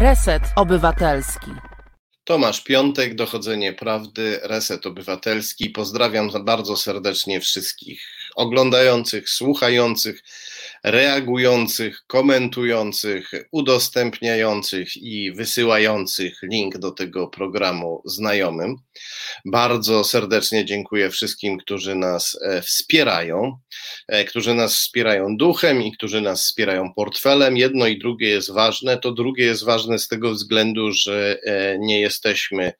Reset Obywatelski. Tomasz Piątek, Dochodzenie Prawdy, Reset Obywatelski. Pozdrawiam bardzo serdecznie wszystkich oglądających, słuchających reagujących, komentujących, udostępniających i wysyłających link do tego programu znajomym. Bardzo serdecznie dziękuję wszystkim, którzy nas e, wspierają, e, którzy nas wspierają duchem i którzy nas wspierają portfelem. Jedno i drugie jest ważne. To drugie jest ważne z tego względu, że e, nie jesteśmy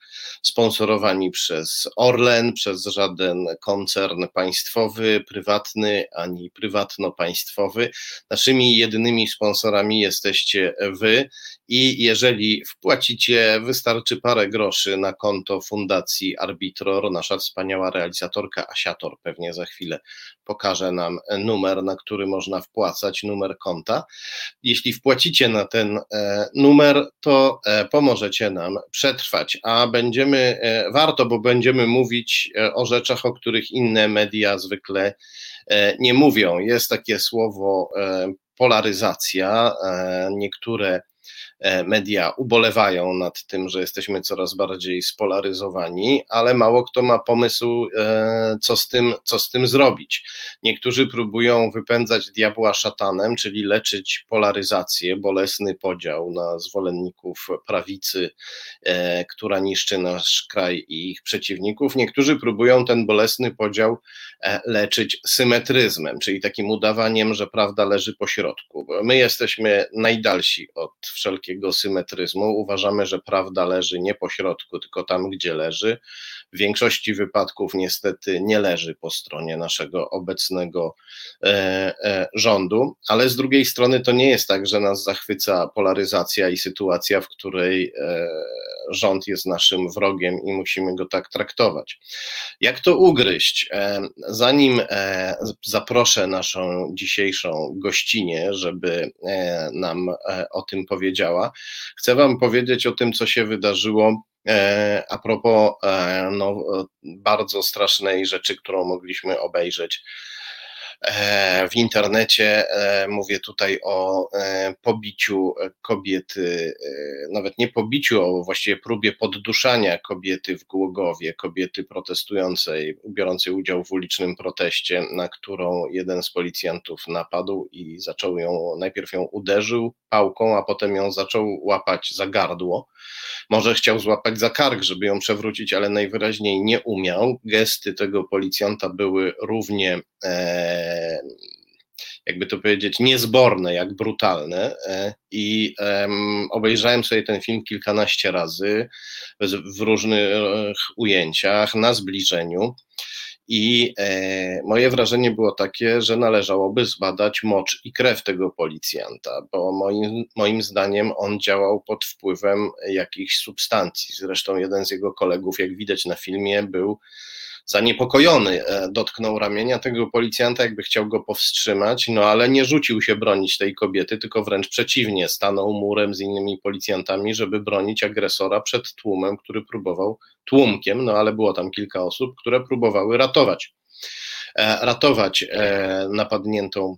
sponsorowani przez Orlen, przez żaden koncern państwowy, prywatny ani prywatno-państwowy. Naszymi jedynymi sponsorami jesteście Wy i jeżeli wpłacicie, wystarczy parę groszy na konto Fundacji Arbitror. Nasza wspaniała realizatorka Asiator pewnie za chwilę pokaże nam numer, na który można wpłacać, numer konta. Jeśli wpłacicie na ten e, numer, to e, pomożecie nam przetrwać, a będziemy, e, warto, bo będziemy mówić o rzeczach, o których inne media zwykle nie mówią. Jest takie słowo polaryzacja. Niektóre media ubolewają nad tym, że jesteśmy coraz bardziej spolaryzowani, ale mało kto ma pomysł, e, co z tym, co z tym zrobić. Niektórzy próbują wypędzać diabła szatanem, czyli leczyć polaryzację, bolesny podział na zwolenników prawicy, e, która niszczy nasz kraj i ich przeciwników. Niektórzy próbują ten bolesny podział leczyć symetryzmem, czyli takim udawaniem, że prawda leży po środku. My jesteśmy najdalsi od wszelkiego takiego symetryzmu. Uważamy, że prawda leży nie po środku, tylko tam, gdzie leży. W większości wypadków niestety nie leży po stronie naszego obecnego e, e, rządu, ale z drugiej strony to nie jest tak, że nas zachwyca polaryzacja i sytuacja, w której e, rząd jest naszym wrogiem i musimy go tak traktować. Jak to ugryźć? Zanim zaproszę naszą dzisiejszą gościnę, żeby nam o tym powiedziała, chcę Wam powiedzieć o tym, co się wydarzyło a propos no, bardzo strasznej rzeczy, którą mogliśmy obejrzeć. E, w internecie. E, mówię tutaj o e, pobiciu kobiety, nawet nie pobiciu, a właściwie próbie podduszania kobiety w Głogowie, kobiety protestującej, biorącej udział w ulicznym proteście, na którą jeden z policjantów napadł i zaczął ją, najpierw ją uderzył pałką, a potem ją zaczął łapać za gardło. Może chciał złapać za kark, żeby ją przewrócić, ale najwyraźniej nie umiał. Gesty tego policjanta były równie e, jakby to powiedzieć, niezborne, jak brutalne. E, I obejrzałem sobie ten film kilkanaście razy w różnych ujęciach, na zbliżeniu. I e, moje wrażenie było takie, że należałoby zbadać mocz i krew tego policjanta, bo moim, moim zdaniem on działał pod wpływem jakichś substancji. Zresztą jeden z jego kolegów, jak widać na filmie, był zaniepokojony, e, dotknął ramienia tego policjanta, jakby chciał go powstrzymać, no ale nie rzucił się bronić tej kobiety, tylko wręcz przeciwnie, stanął murem z innymi policjantami, żeby bronić agresora przed tłumem, który próbował, tłumkiem, no ale było tam kilka osób, które próbowały ratować e, ratować e, napadniętą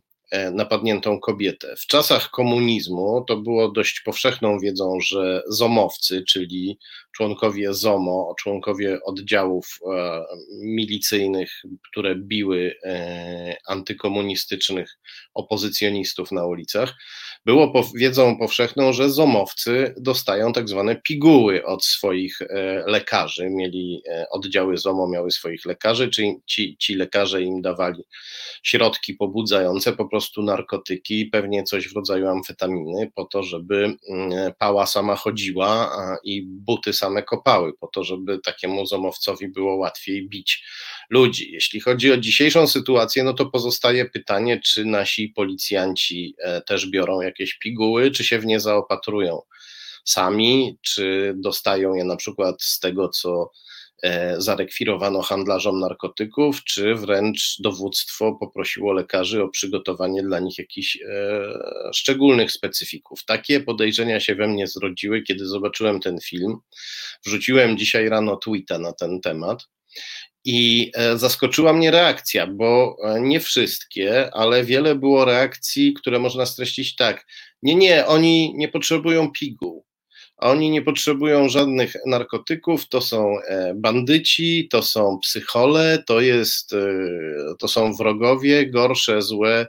napadniętą kobietę. W czasach komunizmu to było dość powszechną wiedzą, że zomowcy, czyli członkowie ZOMO, członkowie oddziałów e, milicyjnych, które biły e, antykomunistycznych opozycjonistów na ulicach, było wiedzą powszechną, że zomowcy dostają tak zwane piguły od swoich lekarzy. Mieli oddziały ZOMO, miały swoich lekarzy, czyli ci, ci lekarze im dawali środki pobudzające, po prostu narkotyki, pewnie coś w rodzaju amfetaminy, po to, żeby mm, pała sama chodziła i buty same kopały, po to, żeby takiemu zomowcowi było łatwiej bić ludzi. Jeśli chodzi o dzisiejszą sytuację, no to pozostaje pytanie, czy nasi policjanci e, też biorą jakieś piguły, czy się w nie zaopatrują sami, czy dostają je na przykład z tego, co zarekwirowano handlarzom narkotyków, czy wręcz dowództwo poprosiło lekarzy o przygotowanie dla nich jakichś e, szczególnych specyfików. Takie podejrzenia się we mnie zrodziły, kiedy zobaczyłem ten film. Wrzuciłem dzisiaj rano tweeta na ten temat. I e, zaskoczyła mnie reakcja, bo nie wszystkie, ale wiele było reakcji, które można streścić tak. Nie, nie, oni nie potrzebują piguł a oni nie potrzebują żadnych narkotyków, to są e, bandyci, to są psychole, to, jest, e, to są wrogowie, gorsze, złe,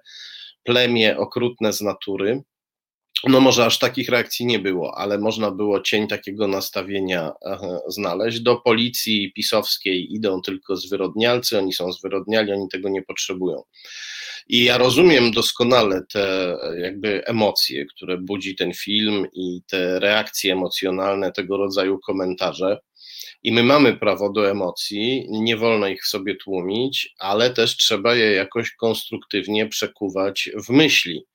plemię okrutne z natury. No może aż takich reakcji nie było, ale można było cień takiego nastawienia znaleźć. Do policji pisowskiej idą tylko zwyrodnialcy, oni są zwyrodniali, oni tego nie potrzebują. I ja rozumiem doskonale te jakby emocje, które budzi ten film i te reakcje emocjonalne, tego rodzaju komentarze. I my mamy prawo do emocji, nie wolno ich sobie tłumić, ale też trzeba je jakoś konstruktywnie przekuwać w myśli.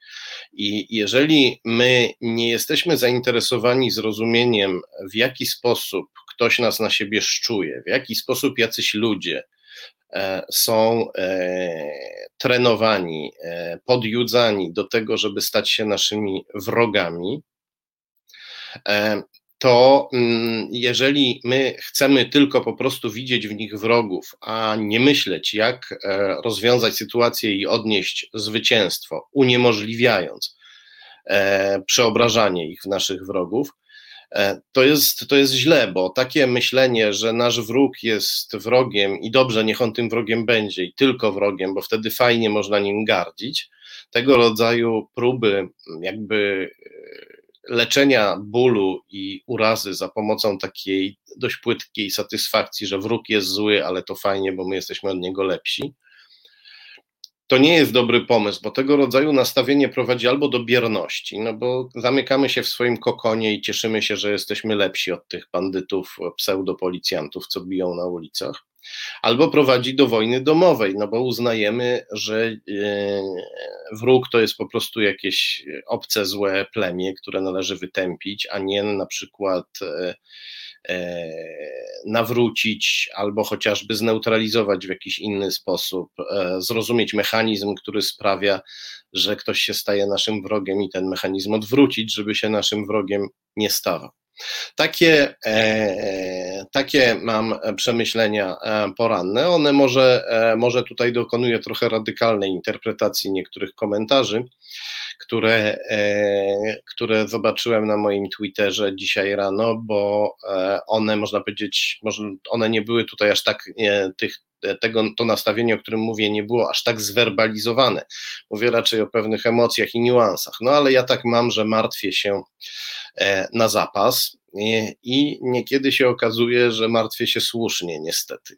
I jeżeli my nie jesteśmy zainteresowani zrozumieniem, w jaki sposób ktoś nas na siebie szczuje, w jaki sposób jacyś ludzie e, są e, trenowani, e, podjudzani do tego, żeby stać się naszymi wrogami, to mm, jeżeli my chcemy tylko po prostu widzieć w nich wrogów, a nie myśleć, jak e, rozwiązać sytuację i odnieść zwycięstwo, uniemożliwiając e, przeobrażanie ich w naszych wrogów, e, to jest, to jest źle, bo takie myślenie, że nasz wróg jest wrogiem i dobrze, niech on tym wrogiem będzie i tylko wrogiem, bo wtedy fajnie można nim gardzić, tego rodzaju próby jakby leczenia bólu i urazy za pomocą takiej dość płytkiej satysfakcji, że wróg jest zły, ale to fajnie, bo my jesteśmy od niego lepsi. To nie jest dobry pomysł, bo tego rodzaju nastawienie prowadzi albo do bierności, no bo zamykamy się w swoim kokonie i cieszymy się, że jesteśmy lepsi od tych bandytów, pseudopolicjantów, co biją na ulicach, albo prowadzi do wojny domowej, no bo uznajemy, że e, wróg to jest po prostu jakieś obce, złe plemię, które należy wytępić, a nie na przykład e, e, nawrócić albo chociażby zneutralizować w jakiś inny sposób, zrozumieć mechanizm, który sprawia, że ktoś się staje naszym wrogiem i ten mechanizm odwrócić, żeby się naszym wrogiem nie stawał. Takie, e, takie mam przemyślenia e, poranne. One może, e, może tutaj dokonuję trochę radykalnej interpretacji niektórych komentarzy, które, które zobaczyłem na moim Twitterze dzisiaj rano, bo one, można powiedzieć, może one nie były tutaj aż tak tych tego, to nastawienie, o którym mówię, nie było aż tak zwerbalizowane. Mówię raczej o pewnych emocjach i niuansach. No ale ja tak mam, że martwię się E, na zapas. I niekiedy się okazuje, że martwię się słusznie, niestety.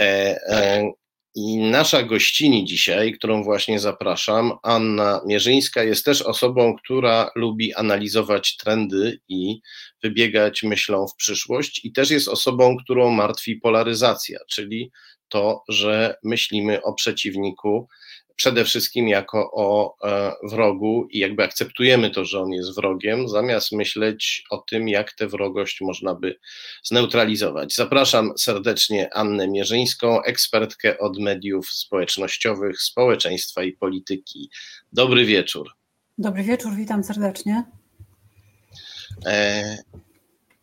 E, e, I nasza gościni dzisiaj, którą właśnie zapraszam, Anna Mierzyńska, jest też osobą, która lubi analizować trendy i wybiegać myślą w przyszłość, i też jest osobą, którą martwi polaryzacja, czyli to, że myślimy o przeciwniku przede wszystkim jako o e, wrogu i jakby akceptujemy to, że on jest wrogiem, zamiast myśleć o tym, jak tę wrogość można by zneutralizować. Zapraszam serdecznie Annę Mierzyńską, ekspertkę od mediów społecznościowych, społeczeństwa i polityki. Dobry wieczór. Dobry wieczór, witam serdecznie.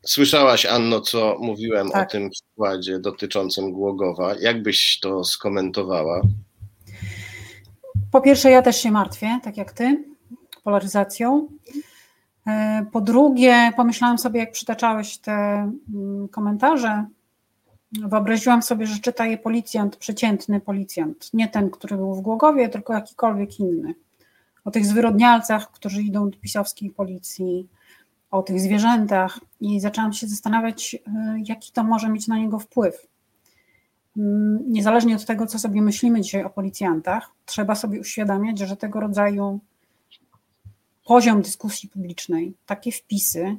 Słyszałaś, Anno, co mówiłem tak. o tym przykładzie dotyczącym Głogowa. Jak byś to skomentowała? Po pierwsze, ja też się martwię, tak jak ty, polaryzacją. E, po drugie, pomyślałam sobie, jak przytaczałeś te mm, komentarze, wyobraziłam sobie, że czyta je policjant, przeciętny policjant, nie ten, który był w Głogowie, tylko jakikolwiek inny. O tych zwyrodnialcach, którzy idą do pisowskiej policji, o tych zwierzętach i zaczęłam się zastanawiać, e, jaki to może mieć na niego wpływ. Mm, niezależnie od tego, co sobie myślimy dzisiaj o policjantach, trzeba sobie uświadamiać, że tego rodzaju poziom dyskusji publicznej, takie wpisy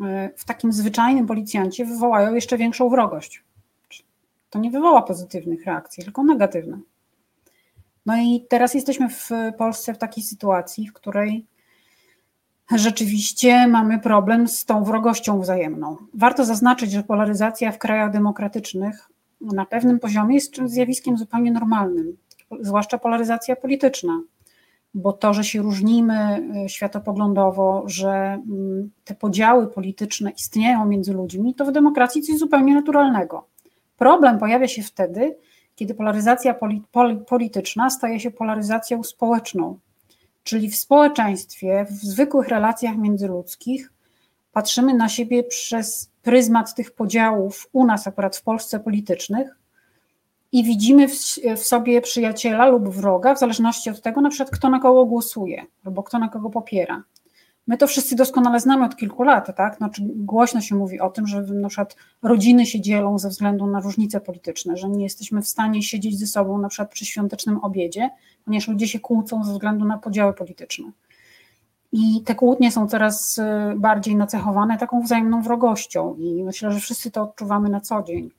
e, w takim zwyczajnym policjancie wywołają jeszcze większą wrogość. To nie wywoła pozytywnych reakcji, tylko negatywne. No i teraz jesteśmy w Polsce w takiej sytuacji, w której rzeczywiście mamy problem z tą wrogością wzajemną. Warto zaznaczyć, że polaryzacja w krajach demokratycznych na pewnym poziomie jest zjawiskiem zupełnie normalnym, zwłaszcza polaryzacja polityczna, bo to, że się różnimy y, światopoglądowo, że mm, te podziały polityczne istnieją między ludźmi, to w demokracji coś zupełnie naturalnego. Problem pojawia się wtedy, kiedy polaryzacja polityczna staje się polaryzacją społeczną, czyli w społeczeństwie, w zwykłych relacjach międzyludzkich patrzymy na siebie przez pryzmat tych podziałów u nas akurat w Polsce politycznych i widzimy w, w, sobie przyjaciela lub wroga, w zależności od tego, na przykład kto na kogo głosuje albo kto na kogo popiera. My to wszyscy doskonale znamy od kilku lat, tak? Znaczy, głośno się mówi o tym, że na przykład rodziny się dzielą ze względu na różnice polityczne, że nie jesteśmy w stanie siedzieć ze sobą na przykład przy świątecznym obiedzie, ponieważ ludzie się kłócą ze względu na podziały polityczne. I te kłótnie są coraz y, bardziej nacechowane taką wzajemną wrogością, i myślę, że wszyscy to odczuwamy na co dzień,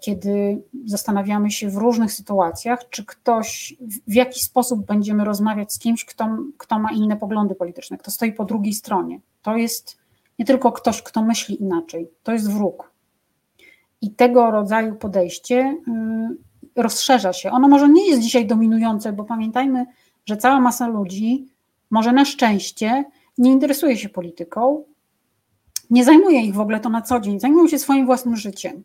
kiedy zastanawiamy się w różnych sytuacjach, czy ktoś, w jaki sposób będziemy rozmawiać z kimś, kto, kto ma inne poglądy polityczne, kto stoi po drugiej stronie. To jest nie tylko ktoś, kto myśli inaczej, to jest wróg. I tego rodzaju podejście y, rozszerza się. Ono może nie jest dzisiaj dominujące, bo pamiętajmy, że cała masa ludzi może na szczęście nie interesuje się polityką, nie zajmuje ich w ogóle to na co dzień, zajmują się swoim własnym życiem.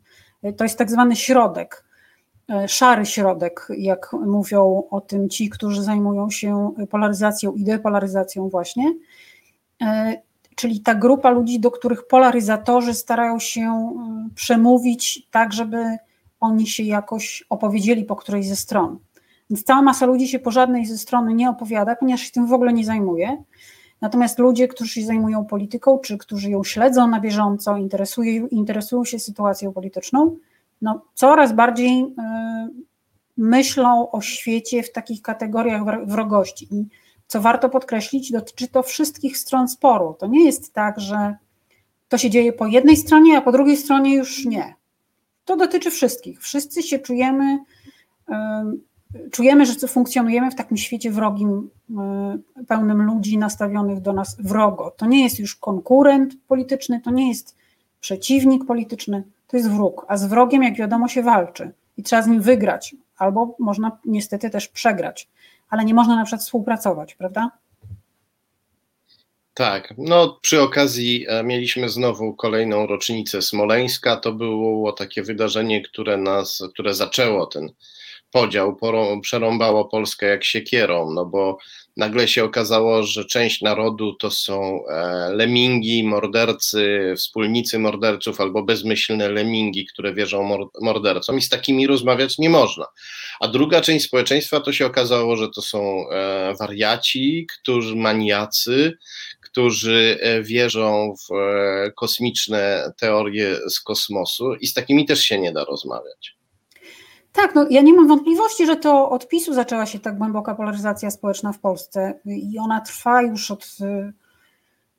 To jest tak zwany środek, e, szary środek, jak mówią o tym ci, którzy zajmują się polaryzacją i depolaryzacją właśnie. E, czyli ta grupa ludzi, do których polaryzatorzy starają się e, przemówić tak, żeby oni się jakoś opowiedzieli po którejś ze stron. Więc cała masa ludzi się po żadnej ze strony nie opowiada, ponieważ się tym w ogóle nie zajmuje. Natomiast ludzie, którzy się zajmują polityką, czy którzy ją śledzą na bieżąco, interesują, interesują się sytuacją polityczną, no, coraz bardziej y, myślą o świecie w takich kategoriach wrogości. I co warto podkreślić, dotyczy to wszystkich stron sporu. To nie jest tak, że to się dzieje po jednej stronie, a po drugiej stronie już nie. To dotyczy wszystkich. Wszyscy się czujemy czujemy, że funkcjonujemy w takim świecie wrogim, e, pełnym ludzi nastawionych do nas wrogo. To nie jest już konkurent polityczny, to nie jest przeciwnik polityczny, to jest wróg. A z wrogiem, jak wiadomo, się walczy i trzeba z nim wygrać, albo można niestety też przegrać, ale nie można na przykład współpracować, prawda? Tak, no przy okazji e, mieliśmy znowu kolejną rocznicę Smoleńska. To było takie wydarzenie, które nas, które zaczęło ten podział, przerąbało Polskę jak siekierą, no bo nagle się okazało, że część narodu to są e, lemingi, mordercy, wspólnicy morderców albo bezmyślne lemingi, które wierzą mordercom i z takimi rozmawiać nie można. A druga część społeczeństwa to się okazało, że to są e, wariaci, którzy maniacy, którzy e, wierzą w kosmiczne teorie z kosmosu i z takimi też się nie da rozmawiać. Tak, no ja nie mam wątpliwości, że to od PiSu zaczęła się tak głęboka polaryzacja społeczna w Polsce i ona trwa już od,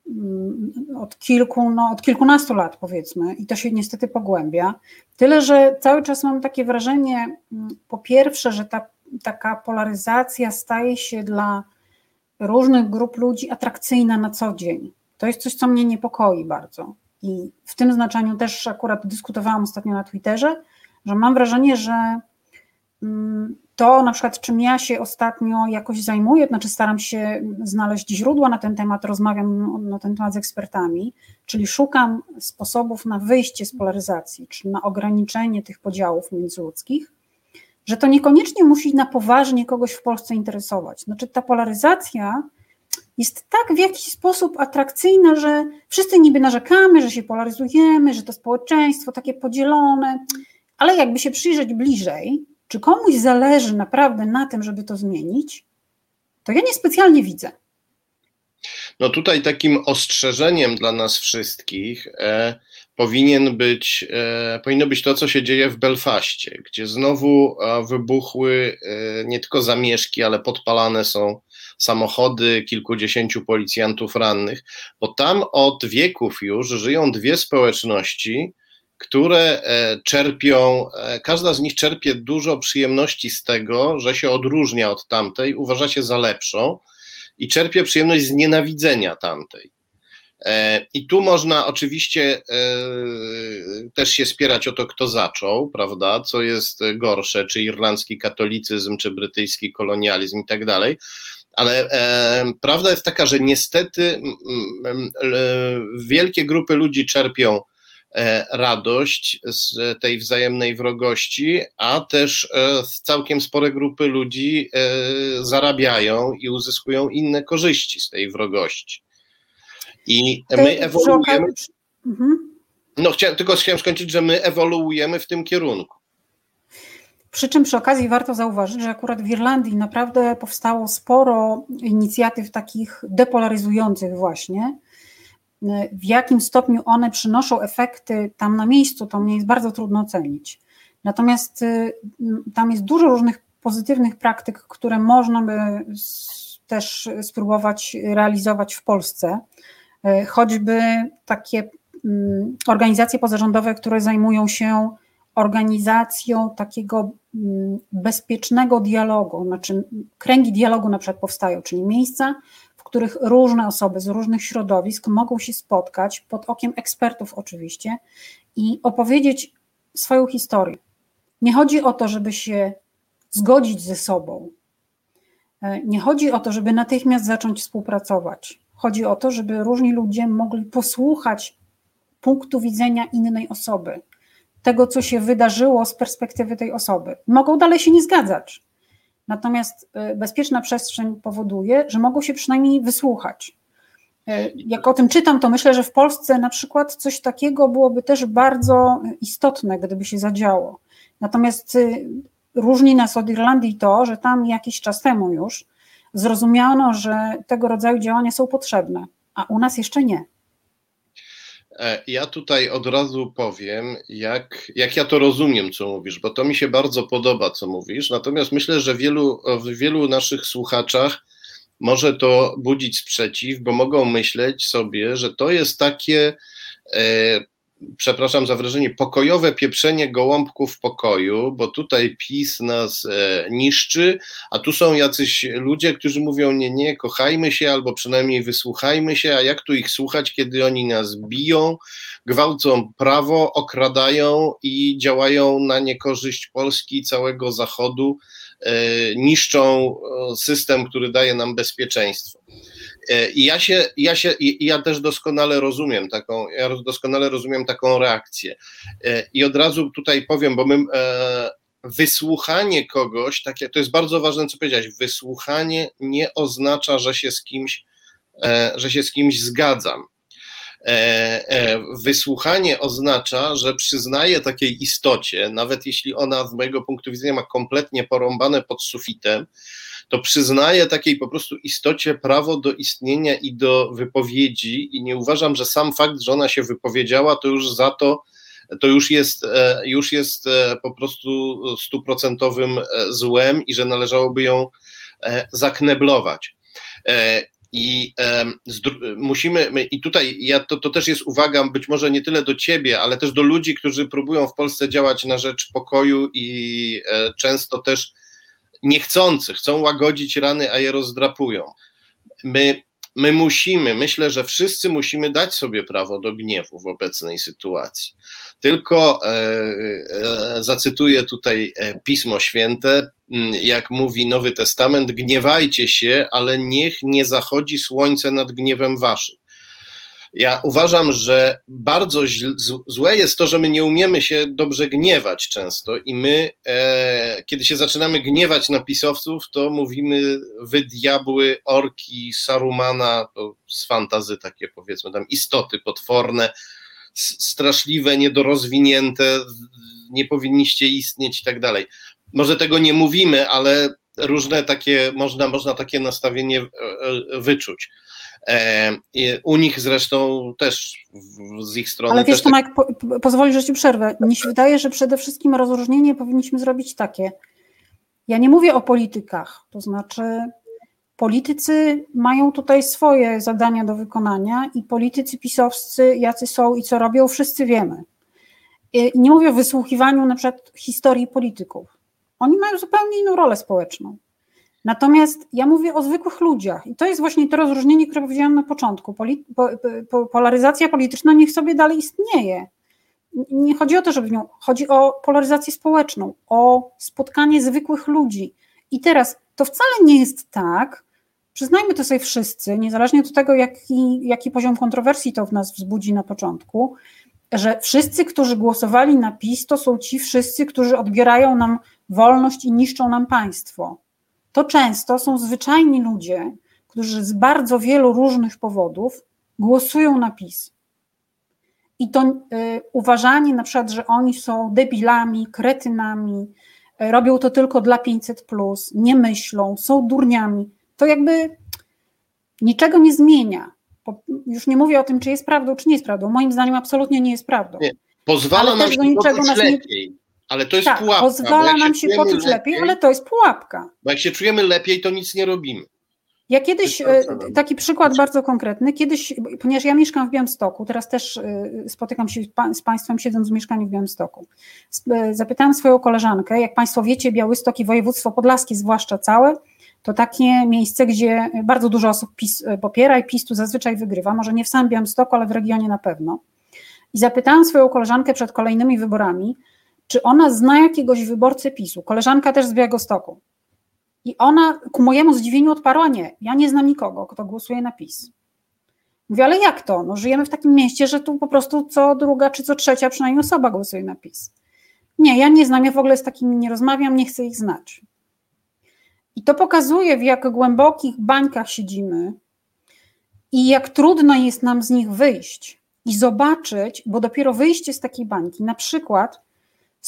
mm, od kilku, no od kilkunastu lat powiedzmy i to się niestety pogłębia. Tyle, że cały czas mam takie wrażenie, mm, po pierwsze, że ta taka polaryzacja staje się dla różnych grup ludzi atrakcyjna na co dzień. To jest coś, co mnie niepokoi bardzo. I w tym znaczeniu też akurat dyskutowałam ostatnio na Twitterze, że mam wrażenie, że mm, to na przykład, czym ja się ostatnio jakoś zajmuję, znaczy staram się znaleźć źródła na ten temat, rozmawiam na ten temat z ekspertami, czyli szukam sposobów na wyjście z polaryzacji, czy na ograniczenie tych podziałów międzyludzkich, że to niekoniecznie musi na poważnie kogoś w Polsce interesować. Znaczy ta polaryzacja jest tak w jakiś sposób atrakcyjna, że wszyscy niby narzekamy, że się polaryzujemy, że to społeczeństwo takie podzielone, ale jakby się przyjrzeć bliżej, czy komuś zależy naprawdę na tym, żeby to zmienić, to ja niespecjalnie widzę. No tutaj takim ostrzeżeniem dla nas wszystkich e, powinien być, e, powinno być to, co się dzieje w Belfaście, gdzie znowu e, wybuchły e, nie tylko zamieszki, ale podpalane są samochody, kilkudziesięciu policjantów rannych, bo tam od wieków już żyją dwie społeczności, które e, czerpią, e, każda z nich czerpie dużo przyjemności z tego, że się odróżnia od tamtej, uważa się za lepszą i czerpie przyjemność z nienawidzenia tamtej. E, I tu można oczywiście też się spierać o to, kto zaczął, prawda, co jest gorsze, czy irlandzki katolicyzm, czy brytyjski kolonializm i tak dalej. Ale prawda jest taka, że niestety wielkie grupy ludzi czerpią radość z tej wzajemnej wrogości, a też e, całkiem spore grupy ludzi e, zarabiają i uzyskują inne korzyści z tej wrogości. I my ewoluujemy. Mhm. No, chciałem, tylko chciałem skończyć, że my ewoluujemy w tym kierunku. Przy czym przy okazji warto zauważyć, że akurat w Irlandii naprawdę powstało sporo inicjatyw takich depolaryzujących właśnie. W jakim stopniu one przynoszą efekty tam na miejscu, to mnie jest bardzo trudno ocenić. Natomiast y, tam jest dużo różnych pozytywnych praktyk, które można by też spróbować realizować w Polsce. Y, choćby takie mm, organizacje pozarządowe, które zajmują się organizacją takiego mm, bezpiecznego dialogu, znaczy kręgi dialogu na przykład powstają, czyli miejsca, których różne osoby z różnych środowisk mogą się spotkać pod okiem ekspertów oczywiście i opowiedzieć swoją historię. Nie chodzi o to, żeby się zgodzić ze sobą. E, nie chodzi o to, żeby natychmiast zacząć współpracować. Chodzi o to, żeby różni ludzie mogli posłuchać punktu widzenia innej osoby, tego, co się wydarzyło z perspektywy tej osoby. Mogą dalej się nie zgadzać. Natomiast e, bezpieczna przestrzeń powoduje, że mogą się przynajmniej wysłuchać. E, jak o tym czytam, to myślę, że w Polsce na przykład coś takiego byłoby też bardzo istotne, gdyby się zadziało. Natomiast y, różni nas od Irlandii to, że tam jakiś czas temu już zrozumiano, że tego rodzaju działania są potrzebne, a u nas jeszcze nie. E, ja tutaj od razu powiem, jak, jak ja to rozumiem, co mówisz, bo to mi się bardzo podoba, co mówisz. Natomiast myślę, że wielu, w wielu naszych słuchaczach może to budzić sprzeciw, bo mogą myśleć sobie, że to jest takie e, przepraszam za wrażenie, pokojowe pieprzenie gołąbków w pokoju, bo tutaj PiS nas e, niszczy, a tu są jacyś ludzie, którzy mówią nie, nie, kochajmy się albo przynajmniej wysłuchajmy się, a jak tu ich słuchać, kiedy oni nas biją, gwałcą prawo, okradają i działają na niekorzyść Polski, całego Zachodu, e, niszczą e, system, który daje nam bezpieczeństwo. E, I ja się, ja się, ja też doskonale rozumiem taką, ja doskonale rozumiem taką reakcję. E, I od razu tutaj powiem, bo my e, wysłuchanie kogoś, takie, to jest bardzo ważne, co powiedziałeś, wysłuchanie nie oznacza, że się z kimś, że się z kimś zgadzam. Wysłuchanie oznacza, że przyznaję takiej istocie, nawet jeśli ona z mojego punktu widzenia ma kompletnie porąbane pod sufitem, to przyznaje takiej po prostu istocie prawo do istnienia i do wypowiedzi i nie uważam, że sam fakt, że ona się wypowiedziała, to już za to, to już jest, e, już jest e, po prostu stuprocentowym e, złem i że należałoby ją zakneblować. I musimy, i tutaj ja, to, to też jest uwaga, być może nie tyle do ciebie, ale też do ludzi, którzy próbują w Polsce działać na rzecz pokoju i często też niechcący, chcą łagodzić rany, a je rozdrapują. My, my musimy, myślę, że wszyscy musimy dać sobie prawo do gniewu w obecnej sytuacji. Tylko e, e, zacytuję tutaj e, Pismo Święte, jak mówi Nowy Testament, gniewajcie się, ale niech nie zachodzi słońce nad gniewem waszym. Ja uważam, że bardzo złe jest to, że my nie umiemy się dobrze gniewać często i my, e, kiedy się zaczynamy gniewać na pisowców, to mówimy wy diabły, orki, Sarumana, to z fantazy takie powiedzmy tam istoty potworne, straszliwe, niedorozwinięte, nie powinniście istnieć i tak dalej. Może tego nie mówimy, ale różne takie, można, można takie nastawienie e, e, wyczuć. E, u nich zresztą też z ich strony. Ale wiesz, Tomek, tak... po, pozwolisz, że ci przerwę. Mnie się wydaje, że przede wszystkim rozróżnienie powinniśmy zrobić takie. Ja nie mówię o politykach, to znaczy politycy mają tutaj swoje zadania do wykonania i politycy pisowscy, jacy są i co robią, wszyscy wiemy. I nie mówię o wysłuchiwaniu na przykład historii polityków. Oni mają zupełnie inną rolę społeczną. Natomiast ja mówię o zwykłych ludziach i to jest właśnie to rozróżnienie, które powiedziałam na początku. Poli, po, po, polaryzacja polityczna niech sobie dalej istnieje. Nie chodzi o to, żeby nią, chodzi o polaryzację społeczną, o spotkanie zwykłych ludzi. I teraz to wcale nie jest tak, przyznajmy to sobie wszyscy, niezależnie od tego, jaki, jaki poziom kontrowersji to w nas wzbudzi na początku, że wszyscy, którzy głosowali na PiS, to są ci wszyscy, którzy odbierają nam wolność i niszczą nam państwo to często są zwyczajni ludzie, którzy z bardzo wielu różnych powodów głosują na PiS. I to y, uważanie na przykład, że oni są debilami, kretynami, y, robią to tylko dla 500, plus, nie myślą, są durniami, to jakby niczego nie zmienia. Już nie mówię o tym, czy jest prawdą, czy nie jest prawdą. Moim zdaniem absolutnie nie jest prawdą. Nie. Pozwala nam się niczego nas lepiej. Ale to jest tak, pułapka. Pozwala nam się, się poczuć lepiej, lepiej, ale to jest pułapka. Bo jak się czujemy lepiej, to nic nie robimy. Ja kiedyś, e, taki przykład bardzo konkretny, kiedyś, ponieważ ja mieszkam w Białymstoku, teraz też e, spotykam się z Państwem siedząc w mieszkaniu w Białymstoku. E, zapytałam swoją koleżankę, jak Państwo wiecie, Białystok i województwo podlaskie zwłaszcza całe, to takie miejsce, gdzie bardzo dużo osób PiS popiera i PiS tu zazwyczaj wygrywa, może nie w samym Białymstoku, ale w regionie na pewno. I zapytałam swoją koleżankę przed kolejnymi wyborami, czy ona zna jakiegoś wyborcę PiSu, koleżanka też z Białegostoku. I ona ku mojemu zdziwieniu odparła nie, ja nie znam nikogo, kto głosuje na PiS. Mówię, ale jak to? No, żyjemy w takim mieście, że tu po prostu co druga czy co trzecia przynajmniej osoba głosuje na PiS. Nie, ja nie znam, ja w ogóle z takimi nie rozmawiam, nie chcę ich znać. I to pokazuje, w jak głębokich bańkach siedzimy i jak trudno jest nam z nich wyjść i zobaczyć, bo dopiero wyjście z takiej bańki, na przykład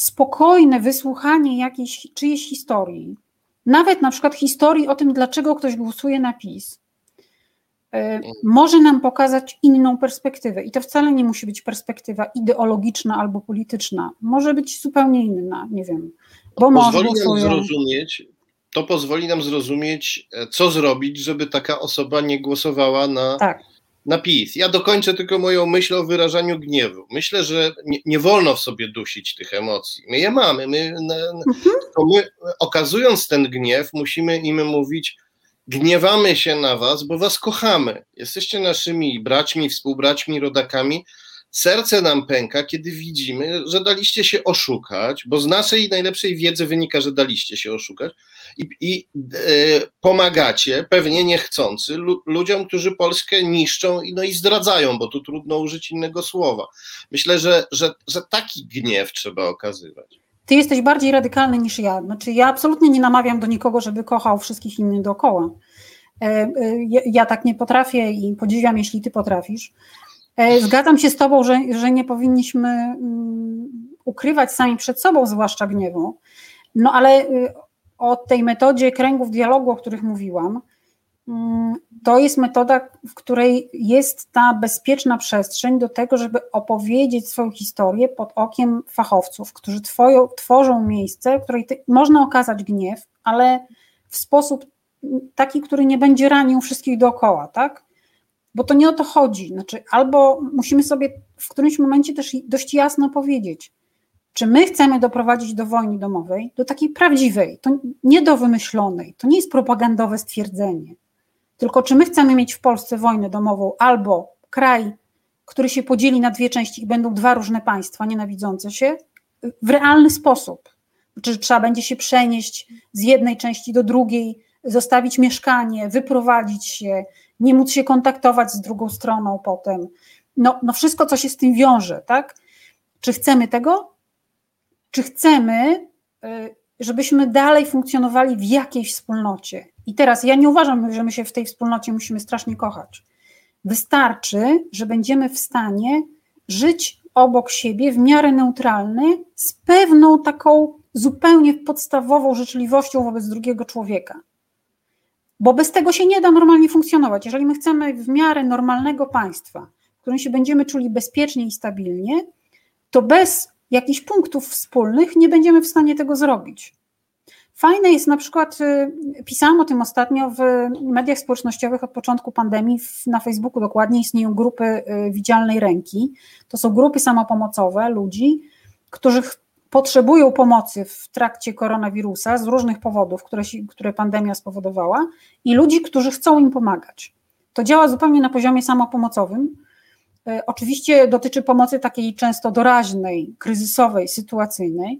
spokojne wysłuchanie jakiejś czyjejś historii, nawet na przykład historii o tym, dlaczego ktoś głosuje na PiS, e, może nam pokazać inną perspektywę. I to wcale nie musi być perspektywa ideologiczna albo polityczna. Może być zupełnie inna, nie wiem. Bo pozwoli nam zrozumieć, to pozwoli nam zrozumieć, e, co zrobić, żeby taka osoba nie głosowała na tak na PiS. Ja dokończę tylko moją myśl o wyrażaniu gniewu. Myślę, że nie, nie wolno w sobie dusić tych emocji. My je mamy, my, mhm. tylko my okazując ten gniew, musimy im mówić, gniewamy się na was, bo was kochamy. Jesteście naszymi braćmi, współbraćmi, rodakami. Serce nam pęka, kiedy widzimy, że daliście się oszukać, bo z naszej najlepszej wiedzy wynika, że daliście się oszukać i, i e, pomagacie, pewnie niechcący, lu, ludziom, którzy Polskę niszczą i, no i zdradzają, bo tu trudno użyć innego słowa. Myślę, że, że, że taki gniew trzeba okazywać. Ty jesteś bardziej radykalny niż ja. Znaczy, ja absolutnie nie namawiam do nikogo, żeby kochał wszystkich innych dookoła. E, e, ja tak nie potrafię i podziwiam, jeśli ty potrafisz. Zgadzam się z Tobą, że, że nie powinniśmy mm, ukrywać sami przed sobą, zwłaszcza gniewu. No ale y, o tej metodzie kręgów dialogu, o których mówiłam, mm, to jest metoda, w której jest ta bezpieczna przestrzeń do tego, żeby opowiedzieć swoją historię pod okiem fachowców, którzy twoją, tworzą miejsce, w której można okazać gniew, ale w sposób taki, który nie będzie ranił wszystkich dookoła, tak? Bo to nie o to chodzi. Znaczy, albo musimy sobie w którymś momencie też dość jasno powiedzieć, czy my chcemy doprowadzić do wojny domowej, do takiej prawdziwej, to nie do wymyślonej, to nie jest propagandowe stwierdzenie, tylko czy my chcemy mieć w Polsce wojnę domową albo kraj, który się podzieli na dwie części i będą dwa różne państwa nienawidzące się w realny sposób. Czy trzeba będzie się przenieść z jednej części do drugiej, zostawić mieszkanie, wyprowadzić się, nie móc się kontaktować z drugą stroną potem. No, no wszystko, co się z tym wiąże, tak? Czy chcemy tego? czy chcemy, y, żebyśmy dalej funkcjonowali w jakiejś wspólnocie. I teraz ja nie uważam, że my się w tej wspólnocie musimy strasznie kochać. Wystarczy, że będziemy w stanie żyć obok siebie w miarę neutralny, z pewną taką zupełnie podstawową życzliwością wobec drugiego człowieka. Bo bez tego się nie da normalnie funkcjonować. Jeżeli my chcemy w miarę normalnego państwa, w którym się będziemy czuli bezpiecznie i stabilnie, to bez jakichś punktów wspólnych, nie będziemy w stanie tego zrobić. Fajne jest na przykład, y, pisałam o tym ostatnio w mediach społecznościowych od początku pandemii, na Facebooku dokładnie istnieją grupy y, widzialnej ręki. To są grupy samopomocowe ludzi, którzy potrzebują pomocy w trakcie koronawirusa z różnych powodów, które, które pandemia spowodowała, i ludzi, którzy chcą im pomagać. To działa zupełnie na poziomie samopomocowym. E, oczywiście dotyczy pomocy takiej często doraźnej, kryzysowej, sytuacyjnej,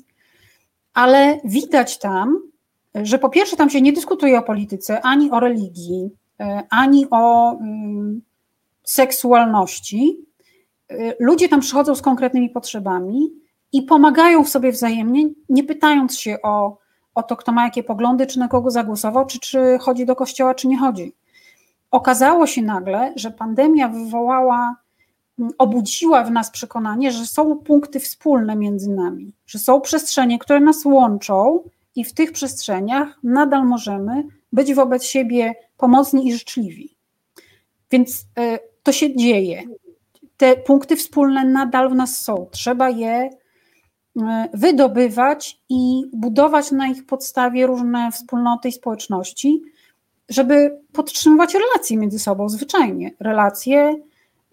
ale widać tam, że po pierwsze tam się nie dyskutuje o polityce, ani o religii, e, ani o mm, seksualności. E, ludzie tam przychodzą z konkretnymi potrzebami i pomagają sobie wzajemnie, nie pytając się o, o to, kto ma jakie poglądy, czy na kogo zagłosował, czy, czy chodzi do kościoła, czy nie chodzi. okazało się nagle, że pandemia wywołała, obudziła w nas przekonanie, że są punkty wspólne między nami, że są przestrzenie, które nas łączą i w tych przestrzeniach nadal możemy być wobec siebie pomocni i życzliwi. Więc e, to się dzieje. Te punkty wspólne nadal w nas są. Trzeba je wydobywać i budować na ich podstawie różne wspólnoty i społeczności, żeby podtrzymywać relacje między sobą zwyczajnie. Relacje